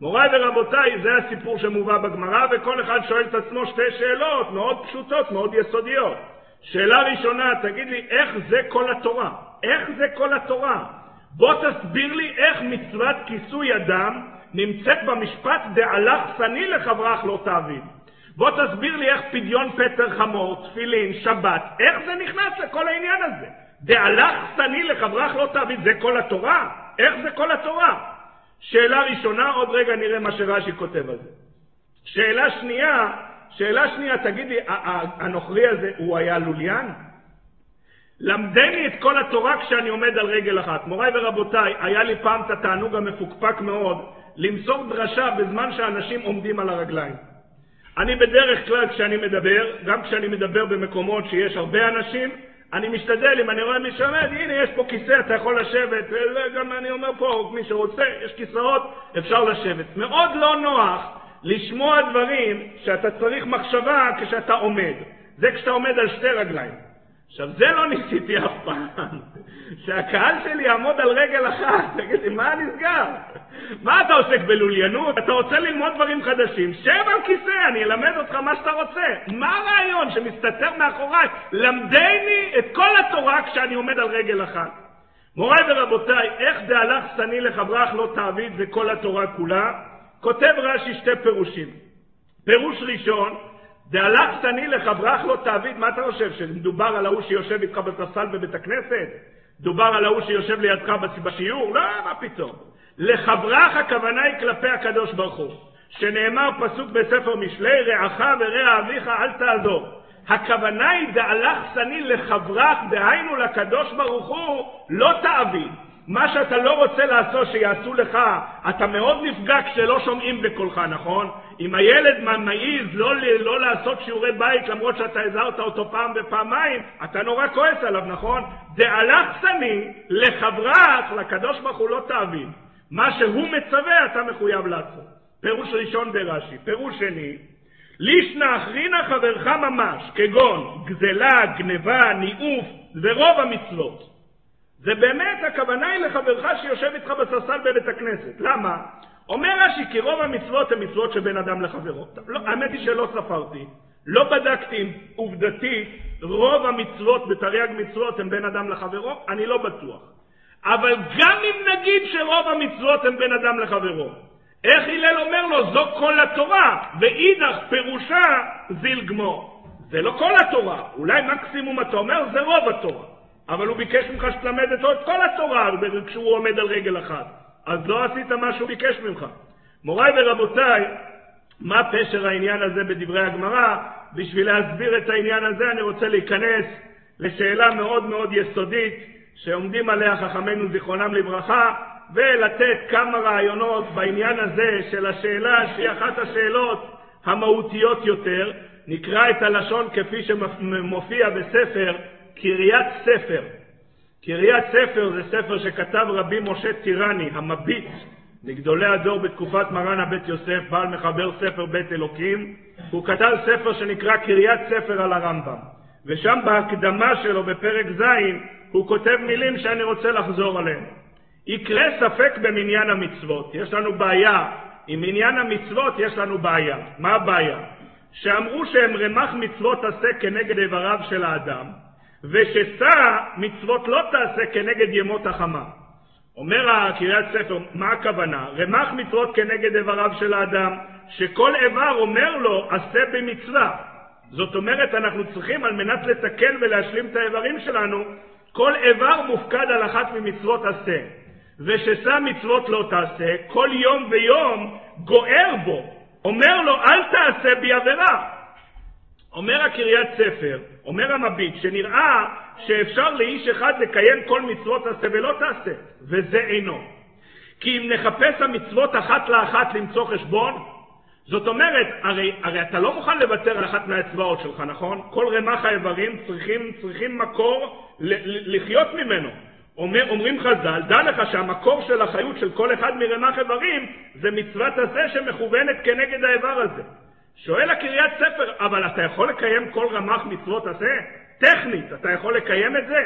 מוריי ורבותיי, זה הסיפור שמובא בגמרא, וכל אחד שואל את עצמו שתי שאלות מאוד פשוטות, מאוד יסודיות. שאלה ראשונה, תגיד לי, איך זה כל התורה? איך זה כל התורה? בוא תסביר לי איך מצוות כיסוי אדם נמצאת במשפט דעלך שני לחברך לא תעביד. בוא תסביר לי איך פדיון פטר חמור, תפילין, שבת, איך זה נכנס לכל העניין הזה? דעלך שני לחברך לא תעביד, זה כל התורה? איך זה כל התורה? שאלה ראשונה, עוד רגע נראה מה שרש"י כותב על זה. שאלה שנייה, שאלה שנייה, תגיד לי, הנוכרי הזה, הוא היה לוליין? למדני את כל התורה כשאני עומד על רגל אחת. מוריי ורבותיי, היה לי פעם את התענוג המפוקפק מאוד למסור דרשה בזמן שאנשים עומדים על הרגליים. אני בדרך כלל כשאני מדבר, גם כשאני מדבר במקומות שיש הרבה אנשים, אני משתדל, אם אני רואה מי שעומד, הנה יש פה כיסא, אתה יכול לשבת, וגם אני אומר פה, מי שרוצה, יש כיסאות, אפשר לשבת. מאוד לא נוח לשמוע דברים שאתה צריך מחשבה כשאתה עומד. זה כשאתה עומד על שתי רגליים. עכשיו, זה לא ניסיתי אף פעם, שהקהל שלי יעמוד על רגל אחת, תגיד לי, מה נסגר? מה אתה עוסק בלוליינות? אתה רוצה ללמוד דברים חדשים? שב על כיסא, אני אלמד אותך מה שאתה רוצה. מה הרעיון שמסתתר מאחוריי? למדני את כל התורה כשאני עומד על רגל אחת. מוריי ורבותיי, איך דהלך שני לחברך לא תעביד זה כל התורה כולה? כותב רש"י שתי פירושים. פירוש ראשון, דהלך שני לחברך לא תעביד, מה אתה חושב, שמדובר על ההוא שיושב איתך בספסל בבית הכנסת? דובר על ההוא שיושב לידך בשיעור? לא, מה פתאום. לחברך הכוונה היא כלפי הקדוש ברוך הוא, שנאמר פסוק בספר משלי, רעך ורע אביך אל תעזור. הכוונה היא דהלך שני לחברך, דהיינו לקדוש ברוך הוא, לא תאוויל. מה שאתה לא רוצה לעשות שיעשו לך, אתה מאוד נפגע כשלא שומעים בקולך, נכון? אם הילד מעז לא, לא לעשות שיעורי בית למרות שאתה הזהרת אותו פעם ופעמיים, אתה נורא כועס עליו, נכון? דהלך שני לחברך, לקדוש ברוך הוא לא תאוויל. מה שהוא מצווה אתה מחויב לעשות. פירוש ראשון ברש"י. פירוש שני, לישנא אחרינא חברך ממש, כגון גזלה, גנבה, ניאוף ורוב המצוות. זה באמת, הכוונה היא לחברך שיושב איתך בספסל בבית הכנסת. למה? אומר רש"י, כי רוב המצוות הן מצוות שבין אדם לחברו. לא, האמת היא שלא ספרתי, לא בדקתי עובדתית, רוב המצוות בתרי"ג מצוות הן בין אדם לחברו, אני לא בטוח. אבל גם אם נגיד שרוב המצוות הן בין אדם לחברו, איך הלל אומר לו, זו כל התורה, ואידך פירושה זיל גמור. זה לא כל התורה, אולי מקסימום אתה אומר זה רוב התורה, אבל הוא ביקש ממך שתלמד אותו את כל התורה כשהוא עומד על רגל אחת. אז לא עשית מה שהוא ביקש ממך. מוריי ורבותיי, מה פשר העניין הזה בדברי הגמרא? בשביל להסביר את העניין הזה אני רוצה להיכנס לשאלה מאוד מאוד יסודית שעומדים עליה חכמינו זיכרונם לברכה, ולתת כמה רעיונות בעניין הזה של השאלה שהיא אחת השאלות המהותיות יותר. נקרא את הלשון כפי שמופיע בספר קריית ספר. קריית ספר זה ספר שכתב רבי משה טירני, המביט, מגדולי הדור בתקופת מרן הבית יוסף, בעל מחבר ספר בית אלוקים. הוא כתב ספר שנקרא קריית ספר על הרמב"ם. ושם בהקדמה שלו בפרק ז' הוא כותב מילים שאני רוצה לחזור עליהן. יקרה ספק במניין המצוות. יש לנו בעיה. עם מניין המצוות יש לנו בעיה. מה הבעיה? שאמרו שהם רמ"ח מצוות עשה כנגד איבריו של האדם, וששא מצוות לא תעשה כנגד ימות החמה. אומר הקריאת ספר, מה הכוונה? רמ"ח מצוות כנגד איבריו של האדם, שכל איבר אומר לו, עשה במצווה. זאת אומרת, אנחנו צריכים על מנת לתקן ולהשלים את האיברים שלנו, כל איבר מופקד על אחת ממצוות עשה. וששא מצוות לא תעשה, כל יום ויום גוער בו, אומר לו אל תעשה בי עבירה. אומר הקריית ספר, אומר המביט, שנראה שאפשר לאיש אחד לקיים כל מצוות עשה ולא תעשה, וזה אינו. כי אם נחפש המצוות אחת לאחת למצוא חשבון, זאת אומרת, הרי, הרי אתה לא מוכן לוותר על אחת מהאצבעות שלך, נכון? כל רמ"ח האיברים צריכים, צריכים מקור ל- לחיות ממנו. אומר, אומרים חז"ל, דע לך שהמקור של החיות של כל אחד מרמ"ח איברים זה מצוות עשה שמכוונת כנגד האיבר הזה. שואל הקריית ספר, אבל אתה יכול לקיים כל רמ"ח מצוות עשה? טכנית, אתה יכול לקיים את זה?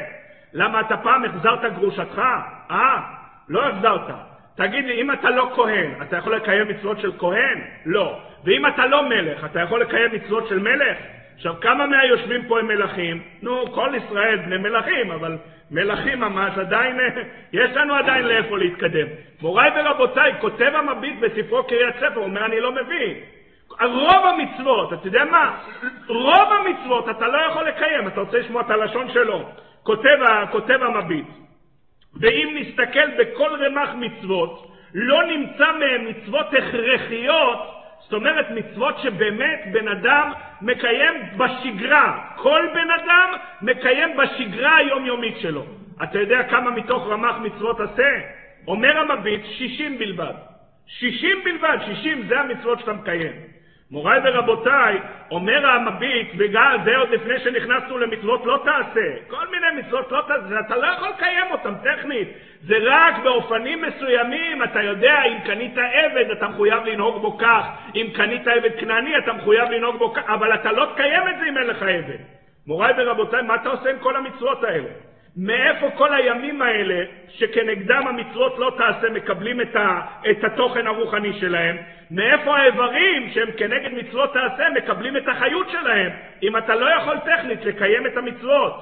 למה אתה פעם החזרת גרושתך? אה, לא החזרת. תגיד לי, אם אתה לא כהן, אתה יכול לקיים מצוות של כהן? לא. ואם אתה לא מלך, אתה יכול לקיים מצוות של מלך? עכשיו, כמה מהיושבים פה הם מלכים? נו, כל ישראל בני מלכים, אבל מלכים ממש עדיין, יש לנו עדיין לאיפה להתקדם. מוריי ורבותיי, כותב המביט בספרו קריית ספר, אומר, אני לא מבין. רוב המצוות, אתה יודע מה? רוב המצוות אתה לא יכול לקיים, אתה רוצה לשמוע את הלשון שלו. כותב, כותב המביט. ואם נסתכל בכל רמ"ח מצוות, לא נמצא מהם מצוות הכרחיות, זאת אומרת מצוות שבאמת בן אדם מקיים בשגרה. כל בן אדם מקיים בשגרה היומיומית שלו. אתה יודע כמה מתוך רמ"ח מצוות עשה? אומר המביט, 60 בלבד. 60 בלבד, 60 זה המצוות שאתה מקיים. מוריי ורבותיי, אומר המביט, בגלל זה עוד לפני שנכנסנו למצוות לא תעשה. כל מיני מצוות לא תעשה, אתה לא יכול לקיים אותם טכנית. זה רק באופנים מסוימים, אתה יודע, אם קנית עבד, אתה מחויב לנהוג בו כך. אם קנית עבד כנעני, אתה מחויב לנהוג בו כך. אבל אתה לא תקיים את זה אם אין לך עבד. מוריי ורבותיי, מה אתה עושה עם כל המצוות האלה? מאיפה כל הימים האלה שכנגדם המצוות לא תעשה מקבלים את, ה, את התוכן הרוחני שלהם? מאיפה האיברים שהם כנגד מצוות תעשה מקבלים את החיות שלהם אם אתה לא יכול טכנית לקיים את המצוות?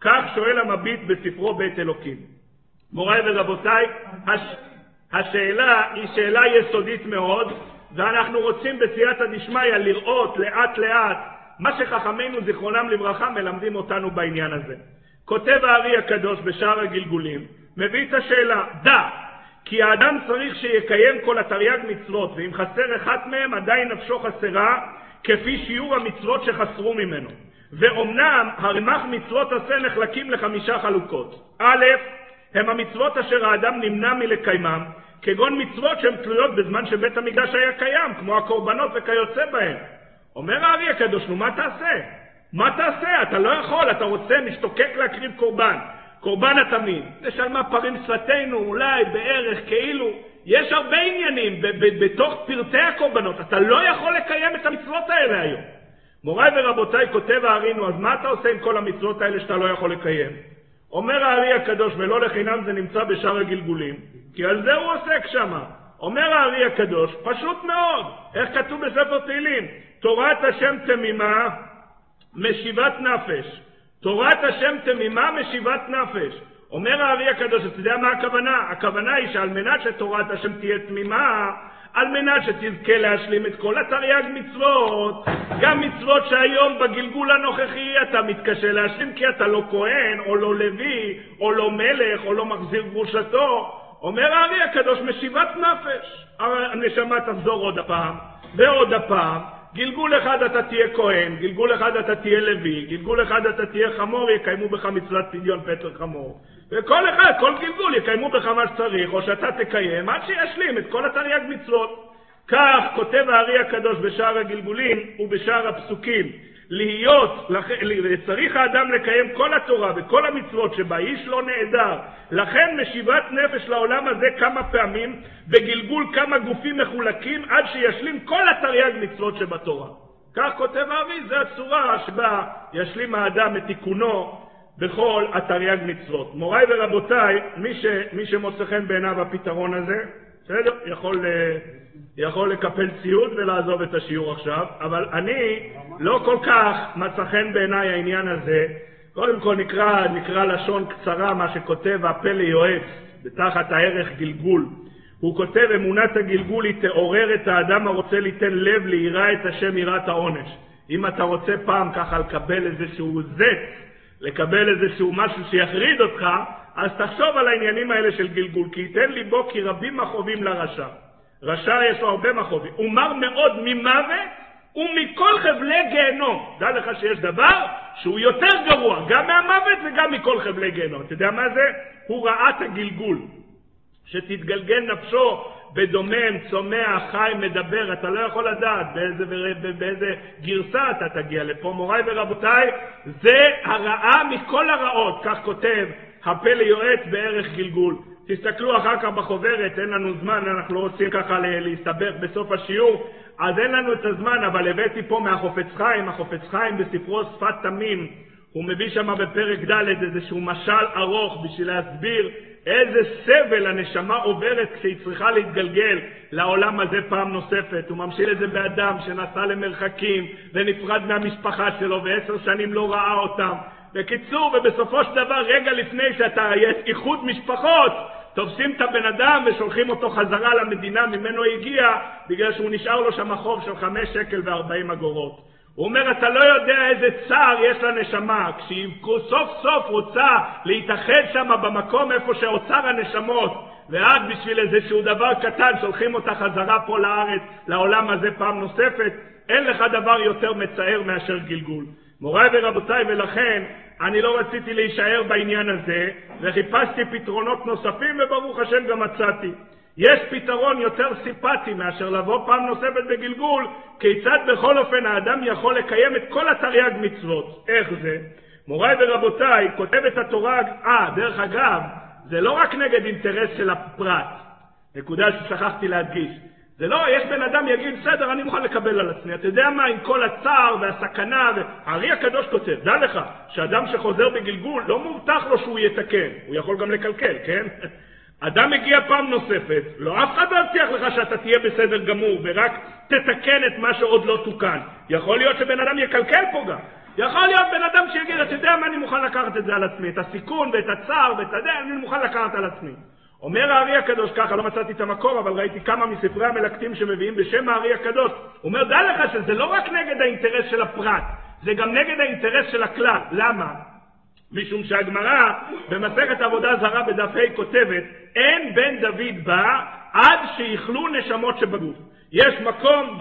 כך שואל המביט בספרו בית אלוקים. מוריי ורבותיי, הש, השאלה היא שאלה יסודית מאוד ואנחנו רוצים בסייעתא דשמיא לראות לאט לאט מה שחכמינו זיכרונם לברכה מלמדים אותנו בעניין הזה. כותב הארי הקדוש בשער הגלגולים, מביא את השאלה, דע, כי האדם צריך שיקיים כל התרי"ג מצוות, ואם חסר אחת מהם עדיין נפשו חסרה, כפי שיעור המצוות שחסרו ממנו. ואומנם הרמ"ח מצוות עשה נחלקים לחמישה חלוקות. א', הם המצוות אשר האדם נמנע מלקיימם, כגון מצוות שהן תלויות בזמן שבית המקדש היה קיים, כמו הקורבנות וכיוצא בהם. אומר הארי הקדוש, נו מה תעשה? מה תעשה? אתה לא יכול, אתה רוצה, משתוקק להקריב קורבן. קורבן התמיד, נשלמה פרים שפתנו, אולי, בערך, כאילו. יש הרבה עניינים בתוך פרטי הקורבנות, אתה לא יכול לקיים את המצוות האלה היום. מוריי ורבותיי, כותב הארינו, אז מה אתה עושה עם כל המצוות האלה שאתה לא יכול לקיים? אומר הארי הקדוש, ולא לחינם זה נמצא בשאר הגלגולים, כי על זה הוא עוסק שמה. אומר הארי הקדוש, פשוט מאוד, איך כתוב בספר תהילים? תורת השם תמימה, משיבת נפש. תורת השם תמימה, משיבת נפש. אומר הארי הקדוש, אתה יודע מה הכוונה? הכוונה היא שעל מנת שתורת השם תהיה תמימה, על מנת שתזכה להשלים את כל התרי"ג מצוות, גם מצוות שהיום בגלגול הנוכחי אתה מתקשה להשלים כי אתה לא כהן, או לא לוי, או לא מלך, או לא מחזיר גרושתו. אומר הארי הקדוש, משיבת נפש. הנשמה תחזור עוד הפעם, ועוד הפעם, גלגול אחד אתה תהיה כהן, גלגול אחד אתה תהיה לוי, גלגול אחד אתה תהיה חמור, יקיימו בך מצוות פדיון פטר חמור. וכל אחד, כל גלגול יקיימו בך מה שצריך, או שאתה תקיים, עד שישלים את כל התרי"ג מצוות. כך כותב הארי הקדוש בשאר הגלגולים ובשאר הפסוקים, להיות, צריך האדם לקיים כל התורה וכל המצוות שבה איש לא נעדר. לכן משיבת נפש לעולם הזה כמה פעמים, בגלגול כמה גופים מחולקים, עד שישלים כל התרי"ג מצוות שבתורה. כך כותב הארי, זו הצורה שבה ישלים האדם את תיקונו בכל התרי"ג מצוות. מוריי ורבותיי, מי, ש, מי שמוצא חן בעיניו הפתרון הזה, בסדר? יכול, אה, יכול לקפל ציוד ולעזוב את השיעור עכשיו, אבל אני לא כל כך מצא חן בעיניי העניין הזה. קודם כל נקרא, נקרא לשון קצרה מה שכותב הפה ליועץ, בתחת הערך גלגול. הוא כותב, אמונת הגלגול היא תעורר את האדם הרוצה ליתן לב ליראה את השם יראת העונש. אם אתה רוצה פעם ככה לקבל איזשהו זץ לקבל איזשהו משהו שיחריד אותך, אז תחשוב על העניינים האלה של גלגול, כי ייתן ליבו כי רבים מכאובים לרשע. רשע יש לו הרבה מכאובים. הוא מר מאוד ממוות ומכל חבלי גיהנום. דע לך שיש דבר שהוא יותר גרוע, גם מהמוות וגם מכל חבלי גיהנום. אתה יודע מה זה? הוא ראה את הגלגול. שתתגלגל נפשו בדומם, צומח, חי, מדבר, אתה לא יכול לדעת באיזה, באיזה גרסה אתה תגיע לפה. מוריי ורבותיי, זה הרעה מכל הרעות, כך כותב הפה ליועץ בערך גלגול. תסתכלו אחר כך בחוברת, אין לנו זמן, אנחנו לא רוצים ככה להסתבך בסוף השיעור, אז אין לנו את הזמן, אבל הבאתי פה מהחופץ חיים, החופץ חיים בספרו שפת תמים, הוא מביא שם בפרק ד' איזשהו משל ארוך בשביל להסביר איזה סבל הנשמה עוברת כשהיא צריכה להתגלגל לעולם הזה פעם נוספת. הוא ממשיל את זה באדם שנסע למרחקים ונפרד מהמשפחה שלו ועשר שנים לא ראה אותם. בקיצור, ובסופו של דבר, רגע לפני שאתה, יש איחוד משפחות, תופסים את הבן אדם ושולחים אותו חזרה למדינה ממנו הגיע, בגלל שהוא נשאר לו שם חוב של חמש שקל וארבעים אגורות. הוא אומר, אתה לא יודע איזה צער יש לנשמה, כשהיא סוף סוף רוצה להתאחד שם במקום איפה שאוצר הנשמות, ואז בשביל איזשהו דבר קטן שולחים אותה חזרה פה לארץ, לעולם הזה פעם נוספת, אין לך דבר יותר מצער מאשר גלגול. מוריי ורבותיי, ולכן אני לא רציתי להישאר בעניין הזה, וחיפשתי פתרונות נוספים, וברוך השם גם מצאתי. יש פתרון יותר סימפטי מאשר לבוא פעם נוספת בגלגול, כיצד בכל אופן האדם יכול לקיים את כל התרי"ג מצוות. איך זה? מוריי ורבותיי, כותבת התורה, אה, דרך אגב, זה לא רק נגד אינטרס של הפרט, נקודה ששכחתי להדגיש. זה לא, יש בן אדם יגיד, בסדר, אני מוכן לקבל על עצמי. אתה יודע מה, עם כל הצער והסכנה, הארי הקדוש כותב, דע לך, שאדם שחוזר בגלגול, לא מובטח לו שהוא יתקן, הוא יכול גם לקלקל, כן? אדם מגיע פעם נוספת, לא אף אחד לא יבטיח לך שאתה תהיה בסדר גמור ורק תתקן את מה שעוד לא תוקן. יכול להיות שבן אדם יקלקל פה גם. יכול להיות בן אדם שיגיד, אתה יודע מה, אני מוכן לקחת את זה על עצמי, את הסיכון ואת הצער ואת זה, אני מוכן לקחת על עצמי. אומר הארי הקדוש ככה, לא מצאתי את המקור, אבל ראיתי כמה מספרי המלקטים שמביאים בשם הארי הקדוש. הוא אומר, דע לך שזה לא רק נגד האינטרס של הפרט, זה גם נגד האינטרס של הכלל. למה? משום שהגמרא במסכת עבודה זרה בדף ה' כותבת אין בן דוד בא עד שיכלו נשמות שבגוף. יש מקום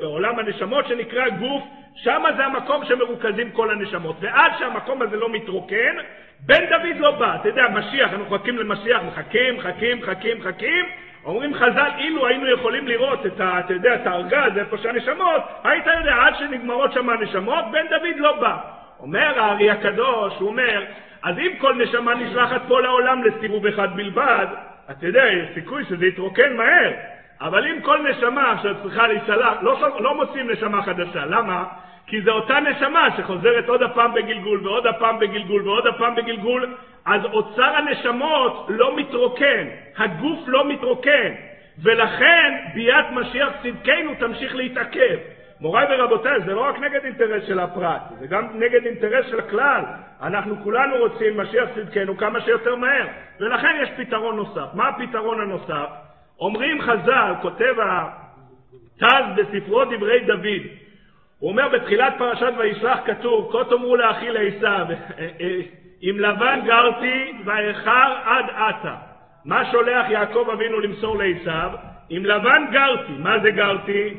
בעולם הנשמות שנקרא גוף, שם זה המקום שמרוכזים כל הנשמות. ועד שהמקום הזה לא מתרוקן, בן דוד לא בא. אתה יודע, משיח, אנחנו מחכים למשיח, מחכים, מחכים, מחכים, מחכים. אומרים חז"ל, אילו היינו יכולים לראות את ה... אתה יודע, את הארגז, איפה שהנשמות, היית יודע, עד שנגמרות שם הנשמות, בן דוד לא בא. אומר הארי הקדוש, הוא אומר, אז אם כל נשמה נשלחת פה לעולם לסיבוב אחד בלבד, אתה יודע, יש סיכוי שזה יתרוקן מהר. אבל אם כל נשמה שצריכה להישלח, לא, לא מוצאים נשמה חדשה. למה? כי זו אותה נשמה שחוזרת עוד הפעם בגלגול ועוד הפעם בגלגול ועוד הפעם בגלגול, אז אוצר הנשמות לא מתרוקן, הגוף לא מתרוקן, ולכן ביאת משיח צדקנו תמשיך להתעכב. מוריי ורבותיי, זה לא רק נגד אינטרס של הפרט, זה גם נגד אינטרס של הכלל. אנחנו כולנו רוצים משיח צדקנו כמה שיותר מהר, ולכן יש פתרון נוסף. מה הפתרון הנוסף? אומרים חז"ל, כותב הטז בספרו דברי דוד, הוא אומר בתחילת פרשת וישלח כתוב, כה תאמרו לאחי לעשיו, עם לבן גרתי ואיכר עד עתה. מה שולח יעקב אבינו למסור לעשיו? עם לבן גרתי. מה זה גרתי?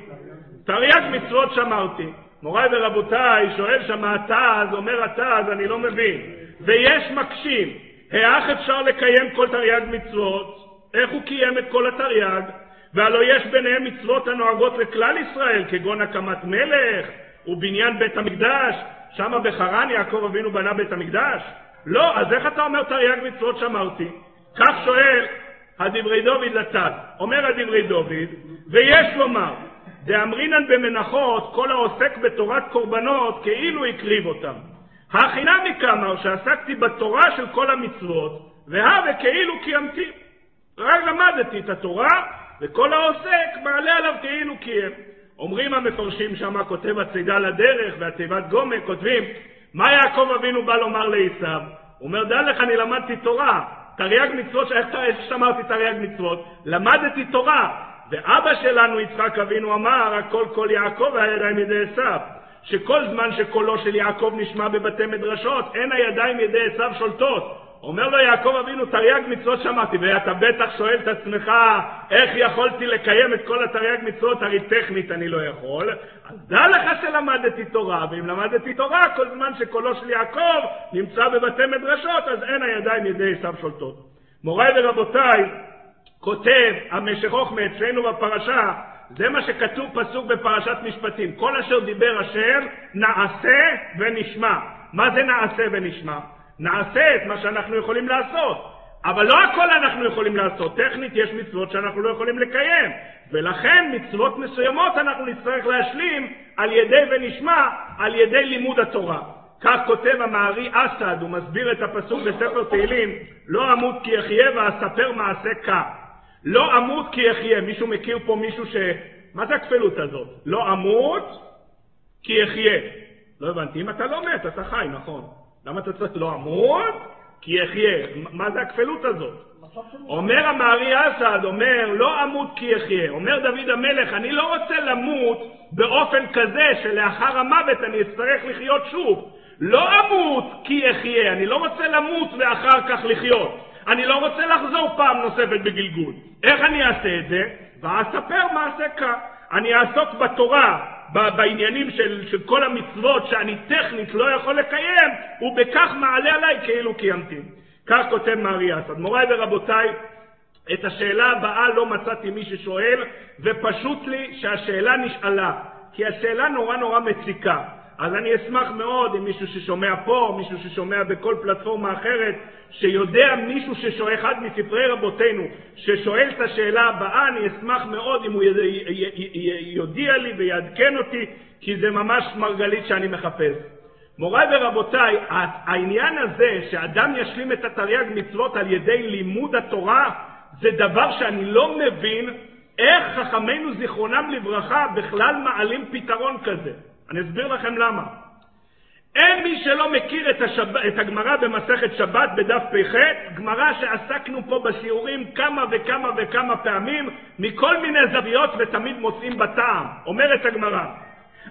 תרי"ג מצוות שמרתי. מוריי ורבותיי, שואל שם התז, אומר התז, אני לא מבין. ויש מקשים, האח אפשר לקיים כל תרי"ג מצוות? איך הוא קיים את כל התרי"ג? והלא יש ביניהם מצוות הנוהגות לכלל ישראל, כגון הקמת מלך ובניין בית המקדש, שמה בחרן יעקב אבינו בנה בית המקדש? לא, אז איך אתה אומר תרי"ג מצוות שמרתי? כך שואל הדברי דוד לצד. אומר הדברי דוד, ויש לומר, דאמרינן במנחות כל העוסק בתורת קורבנות כאילו הקריב אותם. הכינמי כאמר שעסקתי בתורה של כל המצוות, והווה כאילו קיימתי. רק למדתי את התורה, וכל העוסק מעלה עליו כאילו קיים. אומרים המפרשים שם, כותב הצידה לדרך והתיבת גומה, כותבים, מה יעקב אבינו בא לומר לעשיו? הוא אומר, דע לך, אני למדתי תורה. תרי"ג מצוות, איך שמרתי תרי"ג מצוות? למדתי תורה. ואבא שלנו, יצחק אבינו, אמר, הכל כל יעקב והידיים ידי עשיו. שכל זמן שקולו של יעקב נשמע בבתי מדרשות, אין הידיים ידי עשיו שולטות. אומר לו יעקב אבינו, תרי"ג מצוות שמעתי, ואתה בטח שואל את עצמך, איך יכולתי לקיים את כל התרי"ג מצוות, הרי טכנית אני לא יכול. אז דע לך שלמדתי תורה, ואם למדתי תורה, כל זמן שקולו של יעקב נמצא בבתי מדרשות, אז אין הידיים ידי עשיו שולטות. מוריי ורבותיי, כותב המשך חוכמה אצלנו בפרשה, זה מה שכתוב פסוק בפרשת משפטים. כל אשר דיבר השם, נעשה ונשמע. מה זה נעשה ונשמע? נעשה את מה שאנחנו יכולים לעשות. אבל לא הכל אנחנו יכולים לעשות. טכנית יש מצוות שאנחנו לא יכולים לקיים. ולכן מצוות מסוימות אנחנו נצטרך להשלים על ידי ונשמע, על ידי לימוד התורה. כך כותב המערי אסד, הוא מסביר את הפסוק בספר תהילים, לא אמות כי אחיה ואספר מעשה כך. לא אמות כי אחיה. מישהו מכיר פה מישהו ש... מה זה הכפלות הזאת? לא אמות כי אחיה. לא הבנתי. אם אתה לא מת, אתה חי, נכון. למה אתה צריך לא אמות? כי אחיה. מה זה הכפלות הזאת? אומר המערי אסד, אומר, לא אמות כי אחיה. אומר דוד המלך, אני לא רוצה למות באופן כזה שלאחר המוות אני אצטרך לחיות שוב. לא אמות כי אחיה. אני לא רוצה למות ואחר כך לחיות. אני לא רוצה לחזור פעם נוספת בגלגול. איך אני אעשה את זה? ואספר מעשה כך. אני אעסוק בתורה, בעניינים של, של כל המצוות שאני טכנית לא יכול לקיים, ובכך מעלה עליי כאילו קיימתי. כך כותב מארי אסד. מוריי ורבותיי, את השאלה הבאה לא מצאתי מי ששואל, ופשוט לי שהשאלה נשאלה, כי השאלה נורא נורא מציקה. אז אני אשמח מאוד אם מישהו ששומע פה, מישהו ששומע בכל פלטפורמה אחרת, שיודע מישהו ששואל, אחד מספרי רבותינו, ששואל את השאלה הבאה, אני אשמח מאוד אם הוא יודיע לי ויעדכן אותי, כי זה ממש מרגלית שאני מחפש. מוריי ורבותיי, העניין הזה שאדם ישלים את התרי"ג מצוות על ידי לימוד התורה, זה דבר שאני לא מבין איך חכמינו זיכרונם לברכה בכלל מעלים פתרון כזה. אני אסביר לכם למה. אין מי שלא מכיר את, השב... את הגמרא במסכת שבת בדף פ"ח, גמרא שעסקנו פה בשיעורים כמה וכמה וכמה פעמים, מכל מיני זוויות ותמיד מוצאים בטעם. אומרת הגמרא,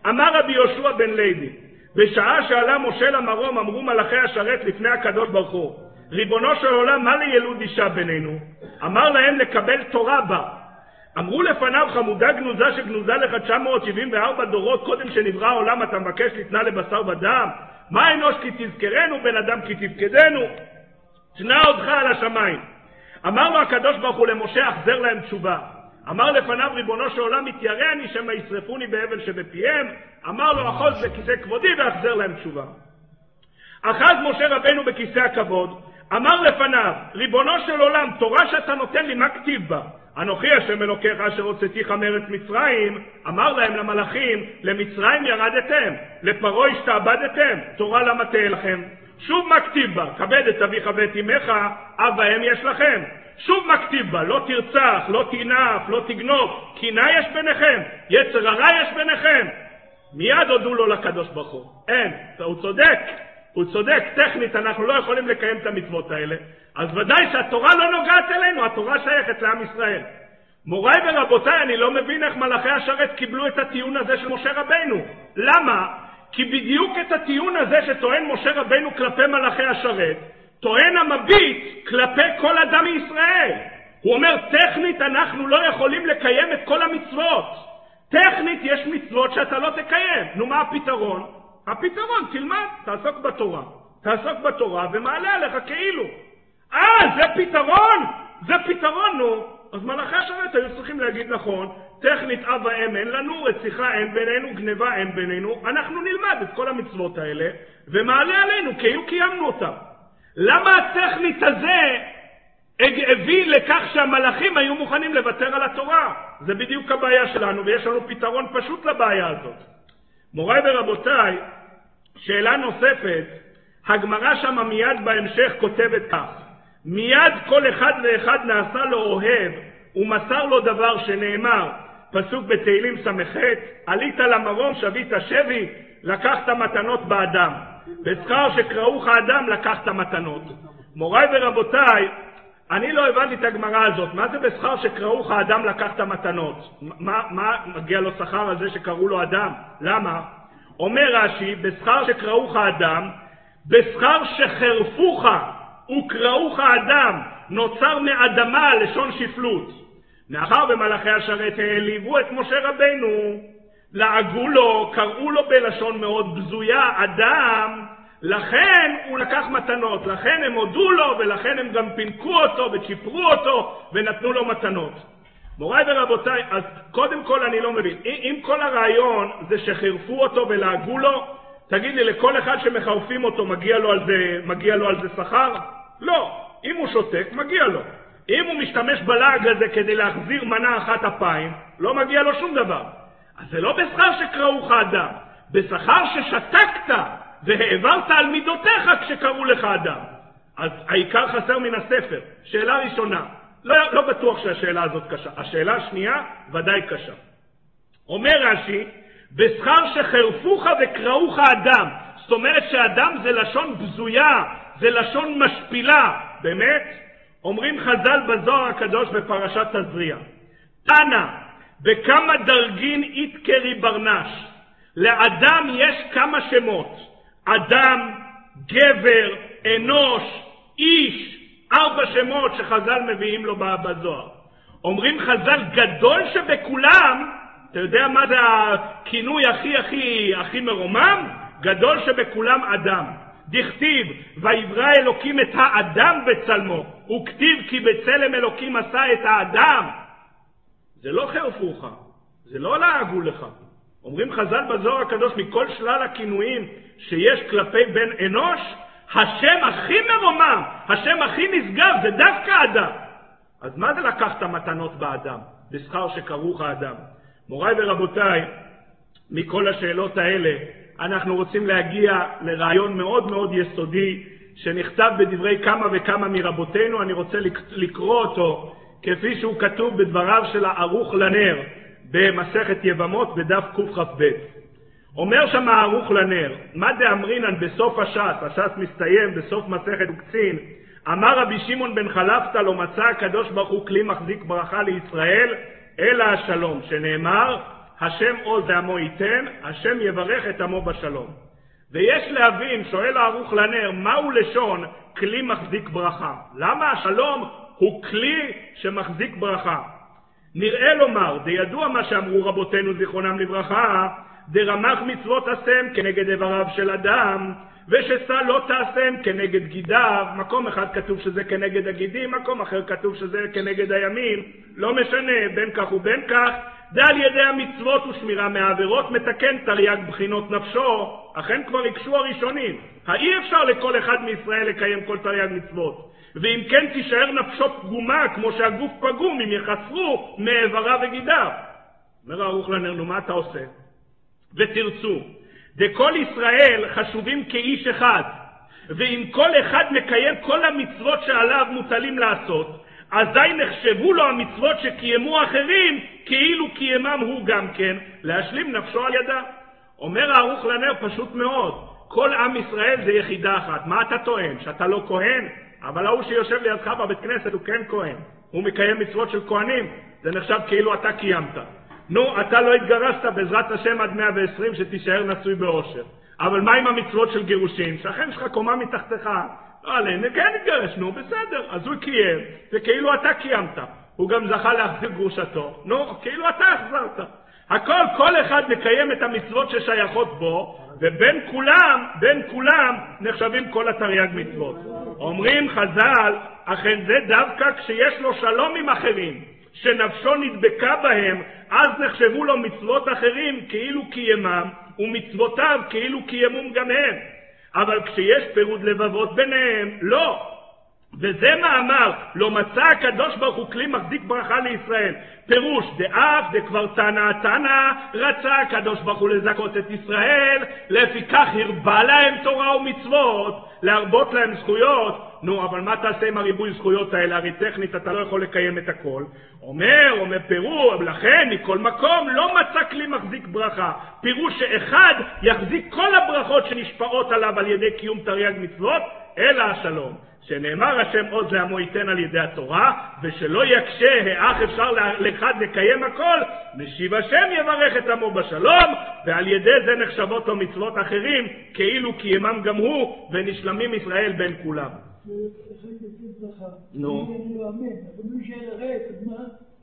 אמר רבי יהושע בן לוי, בשעה שעלה משה למרום אמרו מלאכי השרת לפני הקדוש ברוך הוא, ריבונו של עולם, מה לילוד אישה בינינו? אמר להם לקבל תורה בה. אמרו לפניו חמודה גנוזה שגנוזה לך 974 דורות קודם שנברא העולם אתה מבקש לתנה לבשר ודם? מה אנוש כי תזכרנו בן אדם כי תפקדנו? תנה אותך על השמיים. אמר לו הקדוש ברוך הוא למשה החזר להם תשובה. אמר לפניו ריבונו של עולם מתיירא אני שמא ישרפוני באבן שבפיהם אמר לו אחוז בכיסא כבודי ואחזר להם תשובה. אחז משה רבנו בכיסא הכבוד אמר לפניו ריבונו של עולם תורה שאתה נותן לי מה כתיב בה אנוכי השם אלוקיך אשר הוצאתיך מארץ מצרים, אמר להם למלאכים, למצרים ירדתם, לפרעה השתעבדתם, תורה למה תהיה לכם? שוב מה כתיב בה, כבד את אביך ואת אמך, אב ואם יש לכם. שוב מה כתיב בה, לא תרצח, לא תנאף, לא תגנוב, קינה יש ביניכם, יצר הרע יש ביניכם. מיד הודו לו לקדוש ברוך הוא. אין, הוא צודק, הוא צודק, טכנית אנחנו לא יכולים לקיים את המצוות האלה, אז ודאי שהתורה לא נוגעת אלינו, התורה שייכת לעם ישראל. מוריי ורבותיי, אני לא מבין איך מלאכי השרת קיבלו את הטיעון הזה של משה רבנו. למה? כי בדיוק את הטיעון הזה שטוען משה רבנו כלפי מלאכי השרת, טוען המביט כלפי כל אדם מישראל. הוא אומר, טכנית אנחנו לא יכולים לקיים את כל המצוות. טכנית יש מצוות שאתה לא תקיים. נו, מה הפתרון? הפתרון, תלמד, תעסוק בתורה. תעסוק בתורה ומעלה עליך כאילו. אה, זה פתרון? זה פתרון, נו. אז מלאכי השרת היו צריכים להגיד נכון, טכנית אב ואם אין לנו, רציחה אין בינינו, גניבה אין בינינו, אנחנו נלמד את כל המצוות האלה, ומעלה עלינו כאילו קיימנו אותם. למה הטכנית הזה הביא לכך שהמלאכים היו מוכנים לוותר על התורה? זה בדיוק הבעיה שלנו, ויש לנו פתרון פשוט לבעיה הזאת. מוריי ורבותיי, שאלה נוספת, הגמרא שמה מיד בהמשך כותבת כך: מיד כל אחד ואחד נעשה לו אוהב ומסר לו דבר שנאמר, פסוק בתהילים ס"ח, עלית למרום שבית שבי, לקחת מתנות באדם. בשכר שקראוך אדם לקחת מתנות. מוריי ורבותיי, אני לא הבנתי את הגמרא הזאת. מה זה בשכר שקראוך אדם לקחת מתנות? מה, מה מגיע לו שכר על זה שקראו לו אדם? למה? אומר רש"י, בשכר שקראוך אדם, בשכר שחרפוך וקראוך אדם, נוצר מאדמה לשון שפלות. מאחר ומלאכי השרת העליבו את משה רבנו, לעגו לו, קראו לו בלשון מאוד בזויה, אדם, לכן הוא לקח מתנות, לכן הם הודו לו ולכן הם גם פינקו אותו וצ'יפרו אותו ונתנו לו מתנות. מוריי ורבותיי, אז קודם כל אני לא מבין, אם כל הרעיון זה שחירפו אותו ולעגו לו, תגיד לי, לכל אחד שמחרפים אותו מגיע לו על זה, מגיע לו על זה שכר? לא. אם הוא שותק, מגיע לו. אם הוא משתמש בלעג הזה כדי להחזיר מנה אחת אפיים, לא מגיע לו שום דבר. אז זה לא בשכר שקראוך אדם, בשכר ששתקת והעברת על מידותיך כשקראו לך אדם. אז העיקר חסר מן הספר. שאלה ראשונה, לא, לא בטוח שהשאלה הזאת קשה. השאלה השנייה, ודאי קשה. אומר רש"י, בשכר שחרפוך וקראוך אדם. זאת אומרת שאדם זה לשון בזויה, זה לשון משפילה. באמת? אומרים חז"ל בזוהר הקדוש בפרשת תזריע. תנא, בכמה דרגין איתקרי ברנש. לאדם יש כמה שמות. אדם, גבר, אנוש, איש, ארבע שמות שחז"ל מביאים לו בזוהר. אומרים חז"ל, גדול שבכולם, אתה יודע מה זה הכינוי הכי הכי הכי מרומם? גדול שבכולם אדם. דכתיב, ויברא אלוקים את האדם בצלמו, וכתיב כי בצלם אלוקים עשה את האדם. זה לא חרפוך, זה לא לעגו לך. אומרים חז"ל בזוהר הקדוש, מכל שלל הכינויים שיש כלפי בן אנוש, השם הכי מרומם, השם הכי נשגב, זה דווקא אדם. אז מה זה לקחת מתנות באדם, בשכר שכרוך האדם? מוריי ורבותיי, מכל השאלות האלה, אנחנו רוצים להגיע לרעיון מאוד מאוד יסודי, שנכתב בדברי כמה וכמה מרבותינו, אני רוצה לקרוא אותו כפי שהוא כתוב בדבריו של הערוך לנר במסכת יבמות בדף קכ"ב. אומר שם הערוך לנר, מה דאמרינן בסוף הש"ס, הש"ס מסתיים בסוף מסכת קצין, אמר רבי שמעון בן חלפתא לא מצא הקדוש ברוך הוא כלי מחזיק ברכה לישראל, אלא השלום, שנאמר, השם עוז לעמו ייתן, השם יברך את עמו בשלום. ויש להבין, שואל הערוך לנר, מהו לשון כלי מחזיק ברכה? למה השלום הוא כלי שמחזיק ברכה. נראה לומר, דידוע מה שאמרו רבותינו זיכרונם לברכה, דרמח מצוות עשם כנגד איבריו של אדם, וששא לא תעשם כנגד גידיו, מקום אחד כתוב שזה כנגד הגידים, מקום אחר כתוב שזה כנגד הימין, לא משנה, בין כך ובין כך, על ידי המצוות ושמירה מהעבירות מתקן תרי"ג בחינות נפשו, אכן כבר הקשו הראשונים, האי אפשר לכל אחד מישראל לקיים כל תרי"ג מצוות, ואם כן תישאר נפשו פגומה כמו שהגוף פגום אם יחסרו מאיבריו וגידיו. אומר ערוך לנר, נו מה אתה עושה? ותרצו, דכל ישראל חשובים כאיש אחד, ואם כל אחד מקיים כל המצוות שעליו מוטלים לעשות, אזי נחשבו לו המצוות שקיימו אחרים, כאילו קיימם הוא גם כן, להשלים נפשו על ידה. אומר הערוך לנר פשוט מאוד, כל עם ישראל זה יחידה אחת. מה אתה טוען? שאתה לא כהן? אבל ההוא שיושב לידך בבית כנסת הוא כן כהן. הוא מקיים מצוות של כהנים, זה נחשב כאילו אתה קיימת. נו, אתה לא התגרשת בעזרת השם עד 120 שתישאר נשוי באושר. אבל מה עם המצוות של גירושין? שהחן שלך קומה מתחתיך, לא עליהם, כן התגרש, נו, בסדר. אז הוא קיים, וכאילו אתה קיימת. הוא גם זכה להחזיר גרושתו. נו, כאילו אתה החזרת. הכל, כל אחד מקיים את המצוות ששייכות בו, ובין כולם, בין כולם, נחשבים כל התרי"ג מצוות. אומרים חז"ל, אכן זה דווקא כשיש לו שלום עם אחרים, שנפשו נדבקה בהם, אז נחשבו לו מצוות אחרים כאילו קיימם, ומצוותיו כאילו קיימום גם הם. אבל כשיש פירוד לבבות ביניהם, לא. וזה מאמר, לא מצא הקדוש ברוך הוא כלי מחזיק ברכה לישראל. פירוש, דאף דכבר תנא תנא, רצה הקדוש ברוך הוא לזכות את ישראל, לפיכך הרבה להם תורה ומצוות, להרבות להם זכויות. נו, אבל מה תעשה עם הריבוי זכויות האלה? הרי טכנית אתה לא יכול לקיים את הכל. אומר, אומר פירוש, לכן מכל מקום לא מצא כלי מחזיק ברכה. פירוש שאחד יחזיק כל הברכות שנשפעות עליו על ידי קיום תרי"ג מצוות, אלא השלום. שנאמר השם עוז לעמו ייתן על ידי התורה, ושלא יקשה האח אפשר לאחד לקיים הכל, משיב השם יברך את עמו בשלום, ועל ידי זה נחשבות לו מצוות אחרים, כאילו קיימם גם הוא, ונשלמים ישראל בין כולם. נו.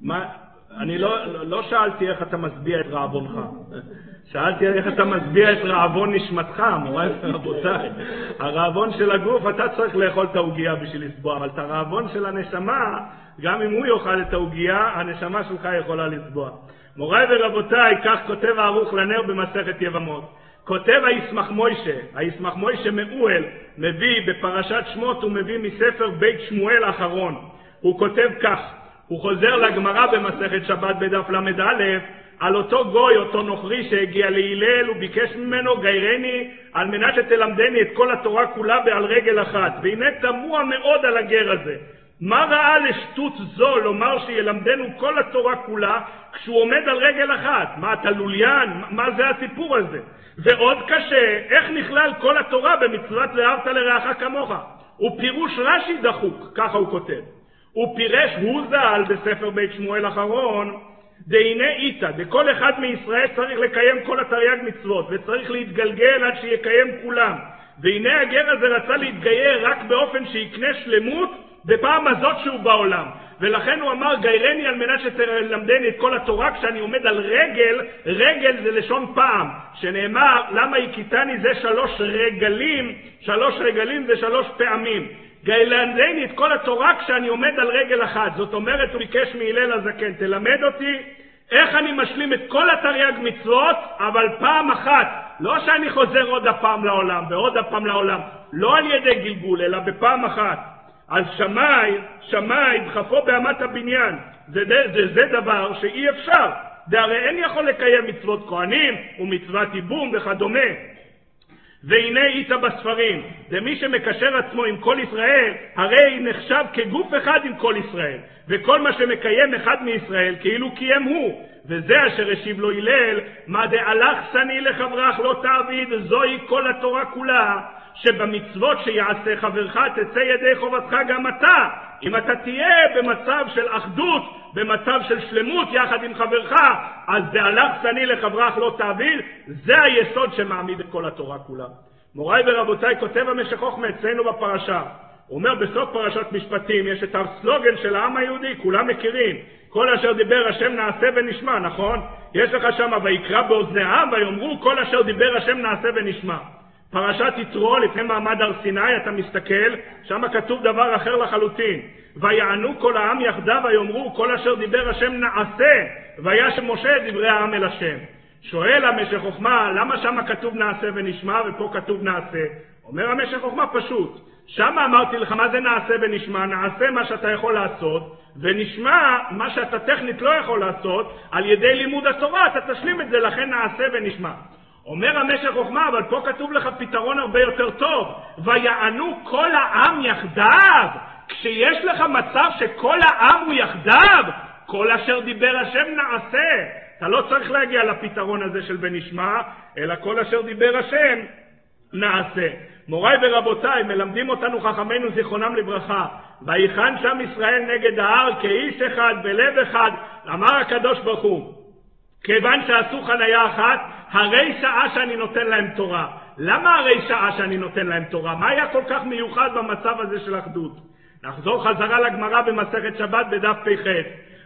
מה? אני לא, לא שאלתי איך אתה משביע את רעבונך. שאלתי איך אתה משביע את רעבון נשמתך, מוריי ורבותיי. הרעבון של הגוף, אתה צריך לאכול את העוגייה בשביל לסבוע, אבל את הרעבון של הנשמה, גם אם הוא יאכל את העוגייה, הנשמה שלך יכולה לסבוע. מוריי ורבותיי, כך כותב הערוך לנר במסכת יבמות. כותב הישמח מוישה, הישמח מוישה מאוהל, מביא בפרשת שמות, הוא מביא מספר בית שמואל האחרון. הוא כותב כך, הוא חוזר לגמרא במסכת שבת בדף ל"א, על אותו גוי, אותו נוכרי שהגיע להלל, הוא ביקש ממנו גיירני על מנת שתלמדני את כל התורה כולה בעל רגל אחת. והנה תמוה מאוד על הגר הזה. מה ראה לשטות זו לומר שילמדנו כל התורה כולה כשהוא עומד על רגל אחת? מה, אתה לוליין? מה זה הסיפור הזה? ועוד קשה, איך נכלל כל התורה במצוות ואהבת לרעך כמוך? הוא פירוש רש"י דחוק, ככה הוא כותב. הוא פירש הוא ז"ל בספר בית שמואל אחרון, דהנה איתא, דכל אחד מישראל צריך לקיים כל התרי"ג מצוות, וצריך להתגלגל עד שיקיים כולם. והנה הגר הזה רצה להתגייר רק באופן שיקנה שלמות בפעם הזאת שהוא בעולם. ולכן הוא אמר גיירני על מנת שתלמדני את כל התורה כשאני עומד על רגל, רגל זה לשון פעם, שנאמר למה הכיתני זה שלוש רגלים, שלוש רגלים זה שלוש פעמים. גילנדני את כל התורה כשאני עומד על רגל אחת. זאת אומרת, הוא ביקש מהלל הזקן, תלמד אותי איך אני משלים את כל התרי"ג מצוות, אבל פעם אחת. לא שאני חוזר עוד הפעם לעולם ועוד הפעם לעולם, לא על ידי גלגול, אלא בפעם אחת. אז שמאי, שמאי, דחפו באמת הבניין. זה, זה, זה, זה דבר שאי אפשר. והרי אין יכול לקיים מצוות כהנים ומצוות ייבום וכדומה. והנה איתה בספרים, ומי שמקשר עצמו עם כל ישראל, הרי נחשב כגוף אחד עם כל ישראל, וכל מה שמקיים אחד מישראל, כאילו קיים הוא. וזה אשר השיב לו הלל, מה דהלך שני לחברך לא תעביד, זוהי כל התורה כולה, שבמצוות שיעשה חברך תצא ידי חובתך גם אתה. אם אתה תהיה במצב של אחדות, במצב של שלמות יחד עם חברך, אז בהלך שני לחברך לא תעביד, זה היסוד שמעמיד את כל התורה כולה. מוריי ורבותיי, כותב המשך חוכמה אצלנו בפרשה, הוא אומר בסוף פרשת משפטים יש את הסלוגן של העם היהודי, כולם מכירים, כל אשר דיבר השם נעשה ונשמע, נכון? יש לך שם ויקרא באוזני העם ויאמרו כל אשר דיבר השם נעשה ונשמע. פרשת יתרו, לפני מעמד הר סיני, אתה מסתכל, שם כתוב דבר אחר לחלוטין. ויענו כל העם יחדיו ויאמרו כל אשר דיבר השם נעשה, וישב משה דברי העם אל השם. שואל המשך חוכמה, למה שם כתוב נעשה ונשמע ופה כתוב נעשה? אומר המשך חוכמה פשוט, שם אמרתי לך מה זה נעשה ונשמע, נעשה מה שאתה יכול לעשות, ונשמע מה שאתה טכנית לא יכול לעשות, על ידי לימוד התורה אתה תשלים את זה, לכן נעשה ונשמע. אומר המשך חוכמה, אבל פה כתוב לך פתרון הרבה יותר טוב, ויענו כל העם יחדיו, כשיש לך מצב שכל העם הוא יחדיו, כל אשר דיבר השם נעשה. אתה לא צריך להגיע לפתרון הזה של ונשמע, אלא כל אשר דיבר השם נעשה. מוריי ורבותיי, מלמדים אותנו חכמינו זיכרונם לברכה, ויחן שם ישראל נגד ההר כאיש אחד בלב אחד, אמר הקדוש ברוך הוא, כיוון שעשו חניה אחת, הרי שעה שאני נותן להם תורה. למה הרי שעה שאני נותן להם תורה? מה היה כל כך מיוחד במצב הזה של אחדות? נחזור חזרה לגמרא במסכת שבת בדף פ"ח.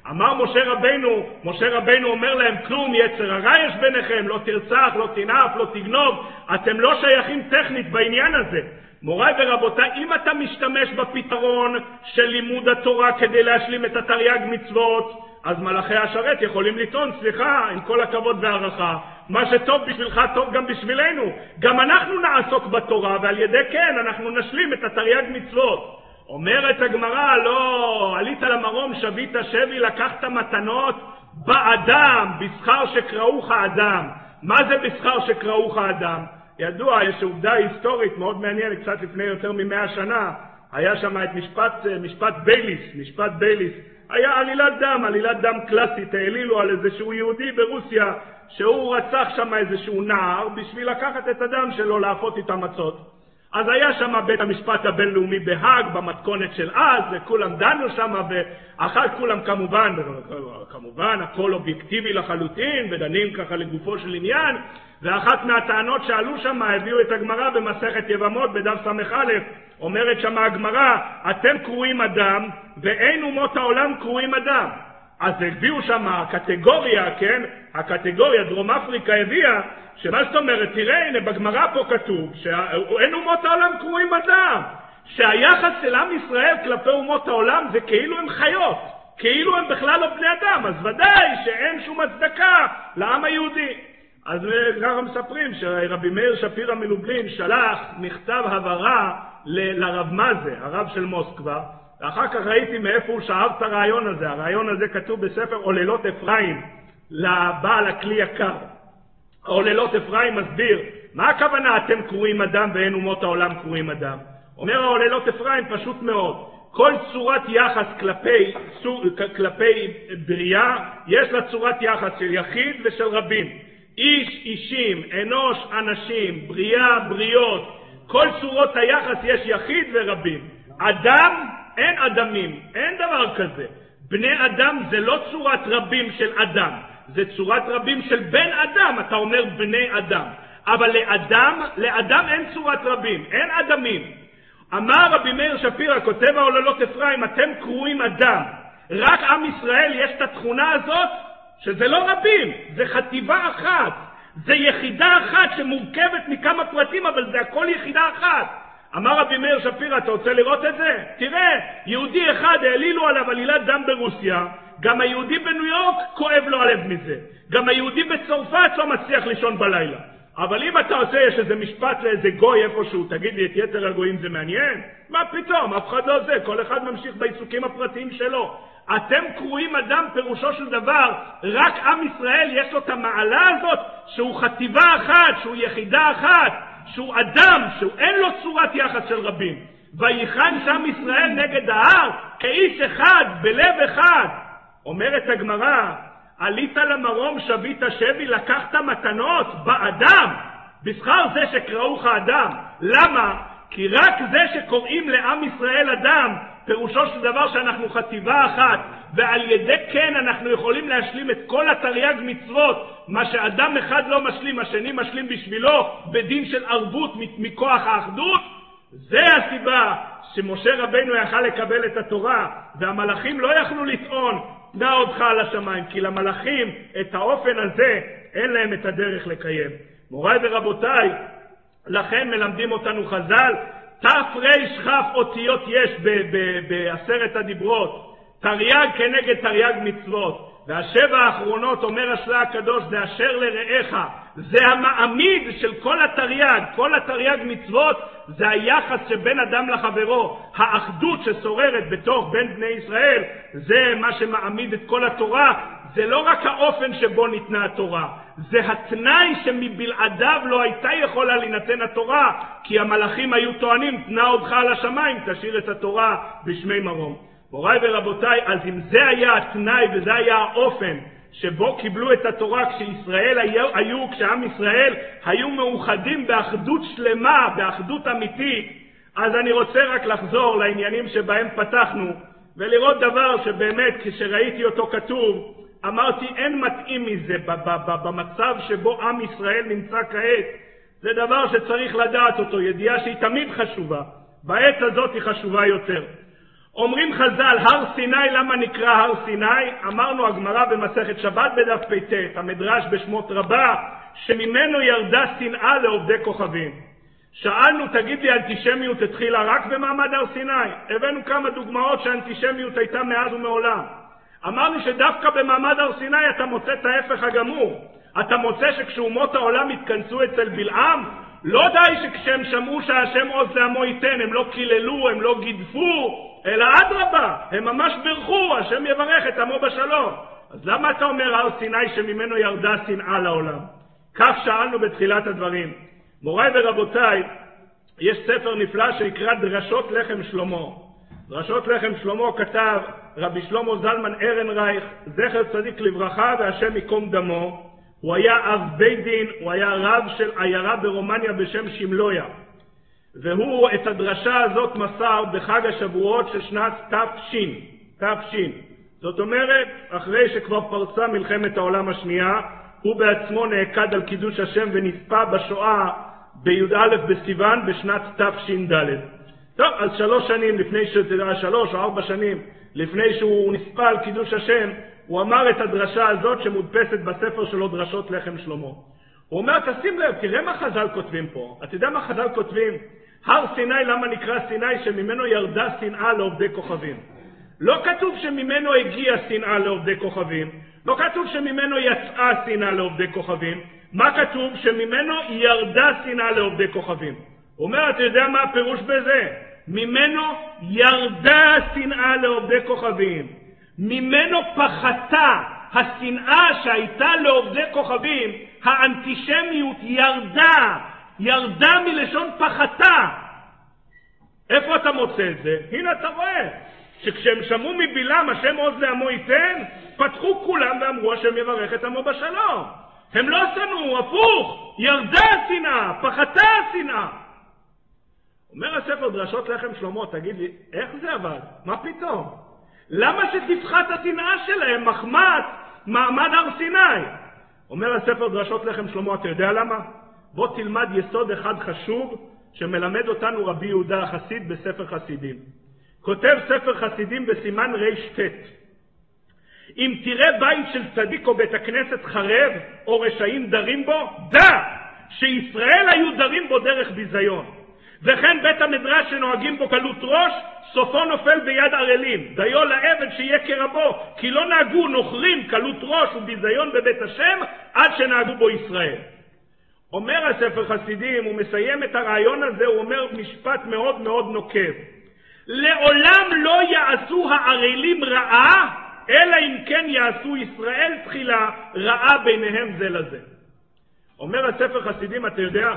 אמר משה רבנו, משה רבנו אומר להם, כלום יצר הרע יש ביניכם, לא תרצח, לא תנאף, לא תגנוב, אתם לא שייכים טכנית בעניין הזה. מוריי ורבותיי, אם אתה משתמש בפתרון של לימוד התורה כדי להשלים את התרי"ג מצוות, אז מלאכי השרת יכולים לטעון, סליחה, עם כל הכבוד והערכה, מה שטוב בשבילך טוב גם בשבילנו. גם אנחנו נעסוק בתורה, ועל ידי כן אנחנו נשלים את התרי"ג מצוות. אומרת הגמרא, לא, עלית למרום, שבית שבי, לקחת מתנות באדם, בשכר שקראוך אדם. מה זה בשכר שקראוך אדם? ידוע, יש עובדה היסטורית מאוד מעניינת, קצת לפני יותר ממאה שנה, היה שם את משפט, משפט בייליס, משפט בייליס. היה עלילת דם, עלילת דם קלאסית, העלילו על איזשהו יהודי ברוסיה שהוא רצח שם איזשהו נער בשביל לקחת את הדם שלו לאפות איתה מצות. אז היה שם בית המשפט הבינלאומי בהאג, במתכונת של אז, וכולם דנו שם, ואחר כולם כמובן, כמובן הכל אובייקטיבי לחלוטין, ודנים ככה לגופו של עניין, ואחת מהטענות שעלו שם הביאו את הגמרא במסכת יבמות בדף ס"א, אומרת שם הגמרא, אתם קרואים אדם, ואין אומות העולם קרואים אדם. אז הביאו שם הקטגוריה, כן, הקטגוריה, דרום אפריקה הביאה, שמה זאת אומרת, תראה, הנה בגמרא פה כתוב, שאין אומות העולם קרואים אדם, שהיחס של עם ישראל כלפי אומות העולם זה כאילו הם חיות, כאילו הם בכלל לא בני אדם, אז ודאי שאין שום הצדקה לעם היהודי. אז ככה מספרים שרבי מאיר שפירא מלובלין שלח מכתב הבהרה לרב מזה, הרב של מוסקבה, ואחר כך ראיתי מאיפה הוא שאב את הרעיון הזה. הרעיון הזה כתוב בספר עוללות אפרים, לבעל הכלי יקר. עוללות אפרים מסביר, מה הכוונה אתם קרואים אדם ואין אומות העולם קרואים אדם? אומר העוללות אפרים פשוט מאוד, כל צורת יחס כלפי, כלפי בריאה, יש לה צורת יחס של יחיד ושל רבים. איש, אישים, אנוש, אנשים, בריאה, בריות, כל צורות היחס יש יחיד ורבים. אדם, אין אדמים, אין דבר כזה. בני אדם זה לא צורת רבים של אדם, זה צורת רבים של בן אדם, אתה אומר בני אדם. אבל לאדם, לאדם אין צורת רבים, אין אדמים. אמר רבי מאיר שפירא, כותב העוללות אפרים, אתם קרואים אדם. רק עם ישראל יש את התכונה הזאת, שזה לא רבים, זה חטיבה אחת, זה יחידה אחת שמורכבת מכמה פרטים, אבל זה הכל יחידה אחת. אמר רבי מאיר שפירא, אתה רוצה לראות את זה? תראה, יהודי אחד העלילו עליו עלילת דם ברוסיה, גם היהודי בניו יורק כואב לו הלב מזה. גם היהודי בצרפת לא מצליח לישון בלילה. אבל אם אתה עושה, יש איזה משפט לאיזה גוי איפשהו, תגיד לי, את יתר הגויים זה מעניין? מה פתאום, אף אחד לא זה, כל אחד ממשיך בעיסוקים הפרטיים שלו. אתם קרואים אדם, פירושו של דבר, רק עם ישראל יש לו את המעלה הזאת, שהוא חטיבה אחת, שהוא יחידה אחת, שהוא אדם, שאין לו צורת יחס של רבים. ויחן שם ישראל נגד ההר, כאיש אחד, בלב אחד. אומרת הגמרא, עלית למרום שבית שבי, לקחת מתנות באדם, בשכר זה שקראוך אדם. למה? כי רק זה שקוראים לעם ישראל אדם, פירושו של דבר שאנחנו חטיבה אחת, ועל ידי כן אנחנו יכולים להשלים את כל התרי"ג מצוות, מה שאדם אחד לא משלים, השני משלים בשבילו, בדין של ערבות מכוח האחדות, זה הסיבה שמשה רבינו יכל לקבל את התורה, והמלאכים לא יכלו לטעון, נע אותך על השמיים, כי למלאכים את האופן הזה אין להם את הדרך לקיים. מוריי ורבותיי, לכן מלמדים אותנו חז"ל, תרכ אותיות יש בעשרת הדיברות, תרי"ג כנגד תרי"ג מצוות. והשבע האחרונות, אומר השלה הקדוש, זה אשר לרעך, זה המעמיד של כל התרי"ג, כל התרי"ג מצוות זה היחס שבין אדם לחברו, האחדות ששוררת בתוך בין בני ישראל, זה מה שמעמיד את כל התורה, זה לא רק האופן שבו ניתנה התורה, זה התנאי שמבלעדיו לא הייתה יכולה להינתן התורה, כי המלאכים היו טוענים, תנא אותך על השמיים, תשאיר את התורה בשמי מרום. מוריי ורבותיי, אז אם זה היה התנאי וזה היה האופן שבו קיבלו את התורה כשישראל היו, היו כשעם ישראל היו מאוחדים באחדות שלמה, באחדות אמיתית, אז אני רוצה רק לחזור לעניינים שבהם פתחנו ולראות דבר שבאמת כשראיתי אותו כתוב אמרתי אין מתאים מזה במצב שבו עם ישראל נמצא כעת זה דבר שצריך לדעת אותו, ידיעה שהיא תמיד חשובה, בעת הזאת היא חשובה יותר. אומרים חז"ל, הר סיני, למה נקרא הר סיני? אמרנו הגמרא במסכת שבת בדף פט, המדרש בשמות רבה, שממנו ירדה שנאה לעובדי כוכבים. שאלנו, תגיד לי, אנטישמיות התחילה רק במעמד הר סיני? הבאנו כמה דוגמאות שאנטישמיות הייתה מאז ומעולם. אמרנו שדווקא במעמד הר סיני אתה מוצא את ההפך הגמור. אתה מוצא שכשאומות העולם התכנסו אצל בלעם, לא די שכשהם שמעו שהשם עוז לעמו ייתן, הם לא קיללו, הם לא גידפו, אלא אדרבה, הם ממש בירכו, השם יברך את עמו בשלום. אז למה אתה אומר הר סיני שממנו ירדה שנאה לעולם? כך שאלנו בתחילת הדברים. מוריי ורבותיי, יש ספר נפלא שנקרא דרשות לחם שלמה. דרשות לחם שלמה כתב רבי שלמה זלמן ארנרייך, זכר צדיק לברכה והשם ייקום דמו. הוא היה אב בית דין, הוא היה רב של עיירה ברומניה בשם שמלויה. והוא את הדרשה הזאת מסר בחג השבועות של שנת תש, תש. זאת אומרת, אחרי שכבר פרצה מלחמת העולם השנייה, הוא בעצמו נעקד על קידוש השם ונספה בשואה בי"א בסיוון בשנת תש"ד. טוב, אז שלוש שנים לפני, ש... שלוש או ארבע שנים לפני שהוא נספה על קידוש השם, הוא אמר את הדרשה הזאת שמודפסת בספר שלו דרשות לחם שלמה. הוא אומר, תשים לב, תראה מה חז"ל כותבים פה. אתה יודע מה חז"ל כותבים? הר סיני, למה נקרא סיני? שממנו ירדה שנאה לעובדי כוכבים. לא כתוב שממנו הגיעה שנאה לעובדי כוכבים, לא כתוב שממנו יצאה שנאה לעובדי כוכבים, מה כתוב? שממנו ירדה שנאה לעובדי כוכבים. הוא אומר, אתה יודע מה הפירוש בזה? ממנו ירדה שנאה לעובדי כוכבים. ממנו פחתה השנאה שהייתה לעובדי כוכבים, האנטישמיות ירדה ירדה מלשון פחתה. איפה אתה מוצא את זה? הנה אתה רואה, שכשהם שמעו מבלעם השם עוז לעמו ייתן, פתחו כולם ואמרו השם יברך את עמו בשלום. הם לא שנאו, הפוך, ירדה השנאה, פחתה השנאה. אומר הספר דרשות לחם שלמה, תגיד לי, איך זה עבד? מה פתאום? למה שתפחת השנאה שלהם מחמת מעמד הר סיני? אומר הספר דרשות לחם שלמה, אתה יודע למה? בוא תלמד יסוד אחד חשוב שמלמד אותנו רבי יהודה החסיד בספר חסידים. כותב ספר חסידים בסימן רט אם תראה בית של צדיק או בית הכנסת חרב או רשעים דרים בו, דע שישראל היו דרים בו דרך ביזיון. וכן בית המדרש שנוהגים בו קלות ראש, סופו נופל ביד ערלים. דיו לעבד שיהיה כרבו, כי לא נהגו נוכרים קלות ראש וביזיון בבית השם עד שנהגו בו ישראל. אומר הספר חסידים, הוא מסיים את הרעיון הזה, הוא אומר משפט מאוד מאוד נוקב. לעולם לא יעשו הערלים רעה, אלא אם כן יעשו ישראל תחילה רעה ביניהם זה לזה. אומר הספר חסידים, אתה יודע,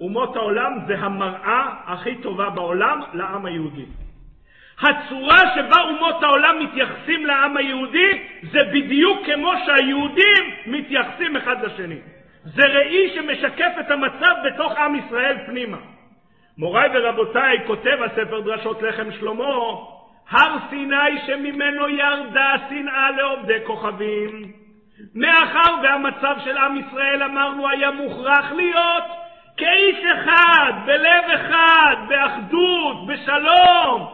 אומות העולם זה המראה הכי טובה בעולם לעם היהודי. הצורה שבה אומות העולם מתייחסים לעם היהודי זה בדיוק כמו שהיהודים מתייחסים אחד לשני. זה ראי שמשקף את המצב בתוך עם ישראל פנימה. מוריי ורבותיי, כותב הספר דרשות לחם שלמה, הר סיני שממנו ירדה שנאה לעובדי כוכבים. מאחר והמצב של עם ישראל, אמרנו, היה מוכרח להיות כאיש אחד, בלב אחד, באחדות, בשלום,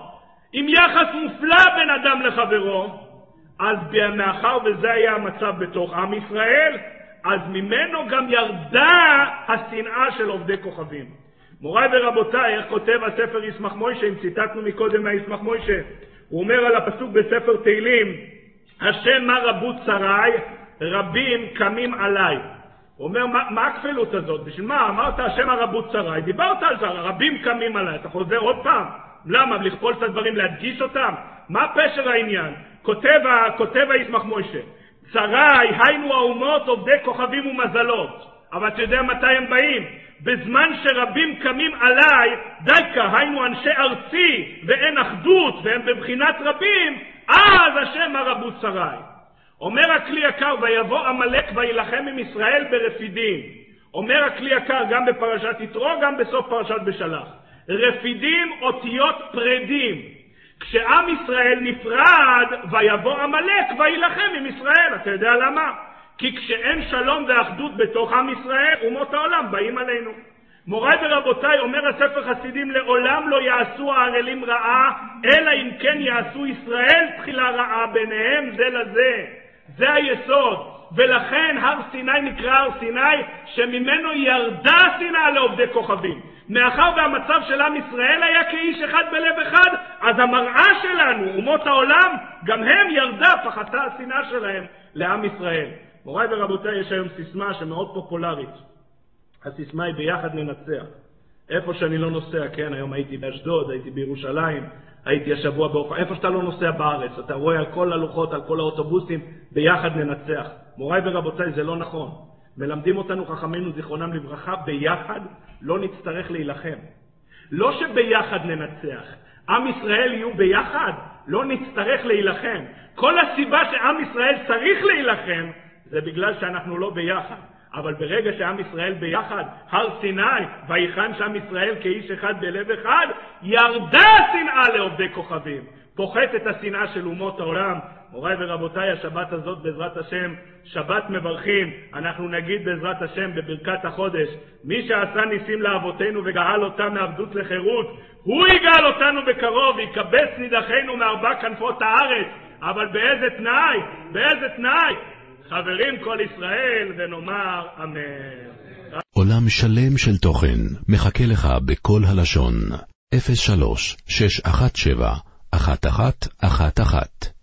עם יחס מופלא בין אדם לחברו, אז מאחר וזה היה המצב בתוך עם ישראל, אז ממנו גם ירדה השנאה של עובדי כוכבים. מוריי ורבותיי, איך כותב הספר ישמח מוישה, אם ציטטנו מקודם מהישמח מוישה, הוא אומר על הפסוק בספר תהילים, השם מה רבו צריי, רבים קמים עליי. הוא אומר, מה, מה הכפילות הזאת? בשביל מה? אמרת השם הרבו צריי, דיברת על זה, רבים קמים עליי, אתה חוזר עוד פעם? למה? לכפול את הדברים, להדגיש אותם? מה פשר העניין? כותב, כותב הישמח מוישה, צריי, היינו האומות עובדי כוכבים ומזלות. אבל אתה יודע מתי הם באים? בזמן שרבים קמים עליי, דייקה, היינו אנשי ארצי, ואין אחדות, והם בבחינת רבים, אז השם הרבו צריי. אומר הכלי יקר, ויבוא עמלק וילחם עם ישראל ברפידים. אומר הכלי יקר גם בפרשת יתרו, גם בסוף פרשת בשלח. רפידים אותיות פרדים. כשעם ישראל נפרד, ויבוא עמלק וילחם עם ישראל. אתה יודע למה? כי כשאין שלום ואחדות בתוך עם ישראל, אומות העולם באים עלינו. מוריי ורבותיי, אומר הספר חסידים, לעולם לא יעשו הערלים רעה, אלא אם כן יעשו ישראל תחילה רעה ביניהם זה לזה. זה היסוד. ולכן הר סיני נקרא הר סיני, שממנו ירדה השנאה לעובדי כוכבים. מאחר והמצב של עם ישראל היה כאיש אחד בלב אחד, אז המראה שלנו, אומות העולם, גם הם ירדה, פחתה השנאה שלהם לעם ישראל. מוריי ורבותיי, יש היום סיסמה שמאוד פופולרית. הסיסמה היא ביחד ננצח. איפה שאני לא נוסע, כן, היום הייתי באשדוד, הייתי בירושלים, הייתי השבוע באופן, איפה שאתה לא נוסע בארץ, אתה רואה על כל הלוחות, על כל האוטובוסים, ביחד ננצח. מוריי ורבותיי, זה לא נכון. מלמדים אותנו חכמינו זיכרונם לברכה, ביחד לא נצטרך להילחם. לא שביחד ננצח, עם ישראל יהיו ביחד, לא נצטרך להילחם. כל הסיבה שעם ישראל צריך להילחם, זה בגלל שאנחנו לא ביחד. אבל ברגע שעם ישראל ביחד, הר סיני, ויחן שם ישראל כאיש אחד בלב אחד, ירדה השנאה לעובדי כוכבים. פוחת את השנאה של אומות העולם. מוריי ורבותיי, השבת הזאת בעזרת השם, שבת מברכים. אנחנו נגיד בעזרת השם בברכת החודש, מי שעשה ניסים לאבותינו וגאל אותם מעבדות לחירות, הוא יגאל אותנו בקרוב, יקבץ נידחינו מארבע כנפות הארץ. אבל באיזה תנאי? באיזה תנאי? חברים כל ישראל, ונאמר אמן. עולם שלם של תוכן מחכה לך בכל הלשון, 03 617 1111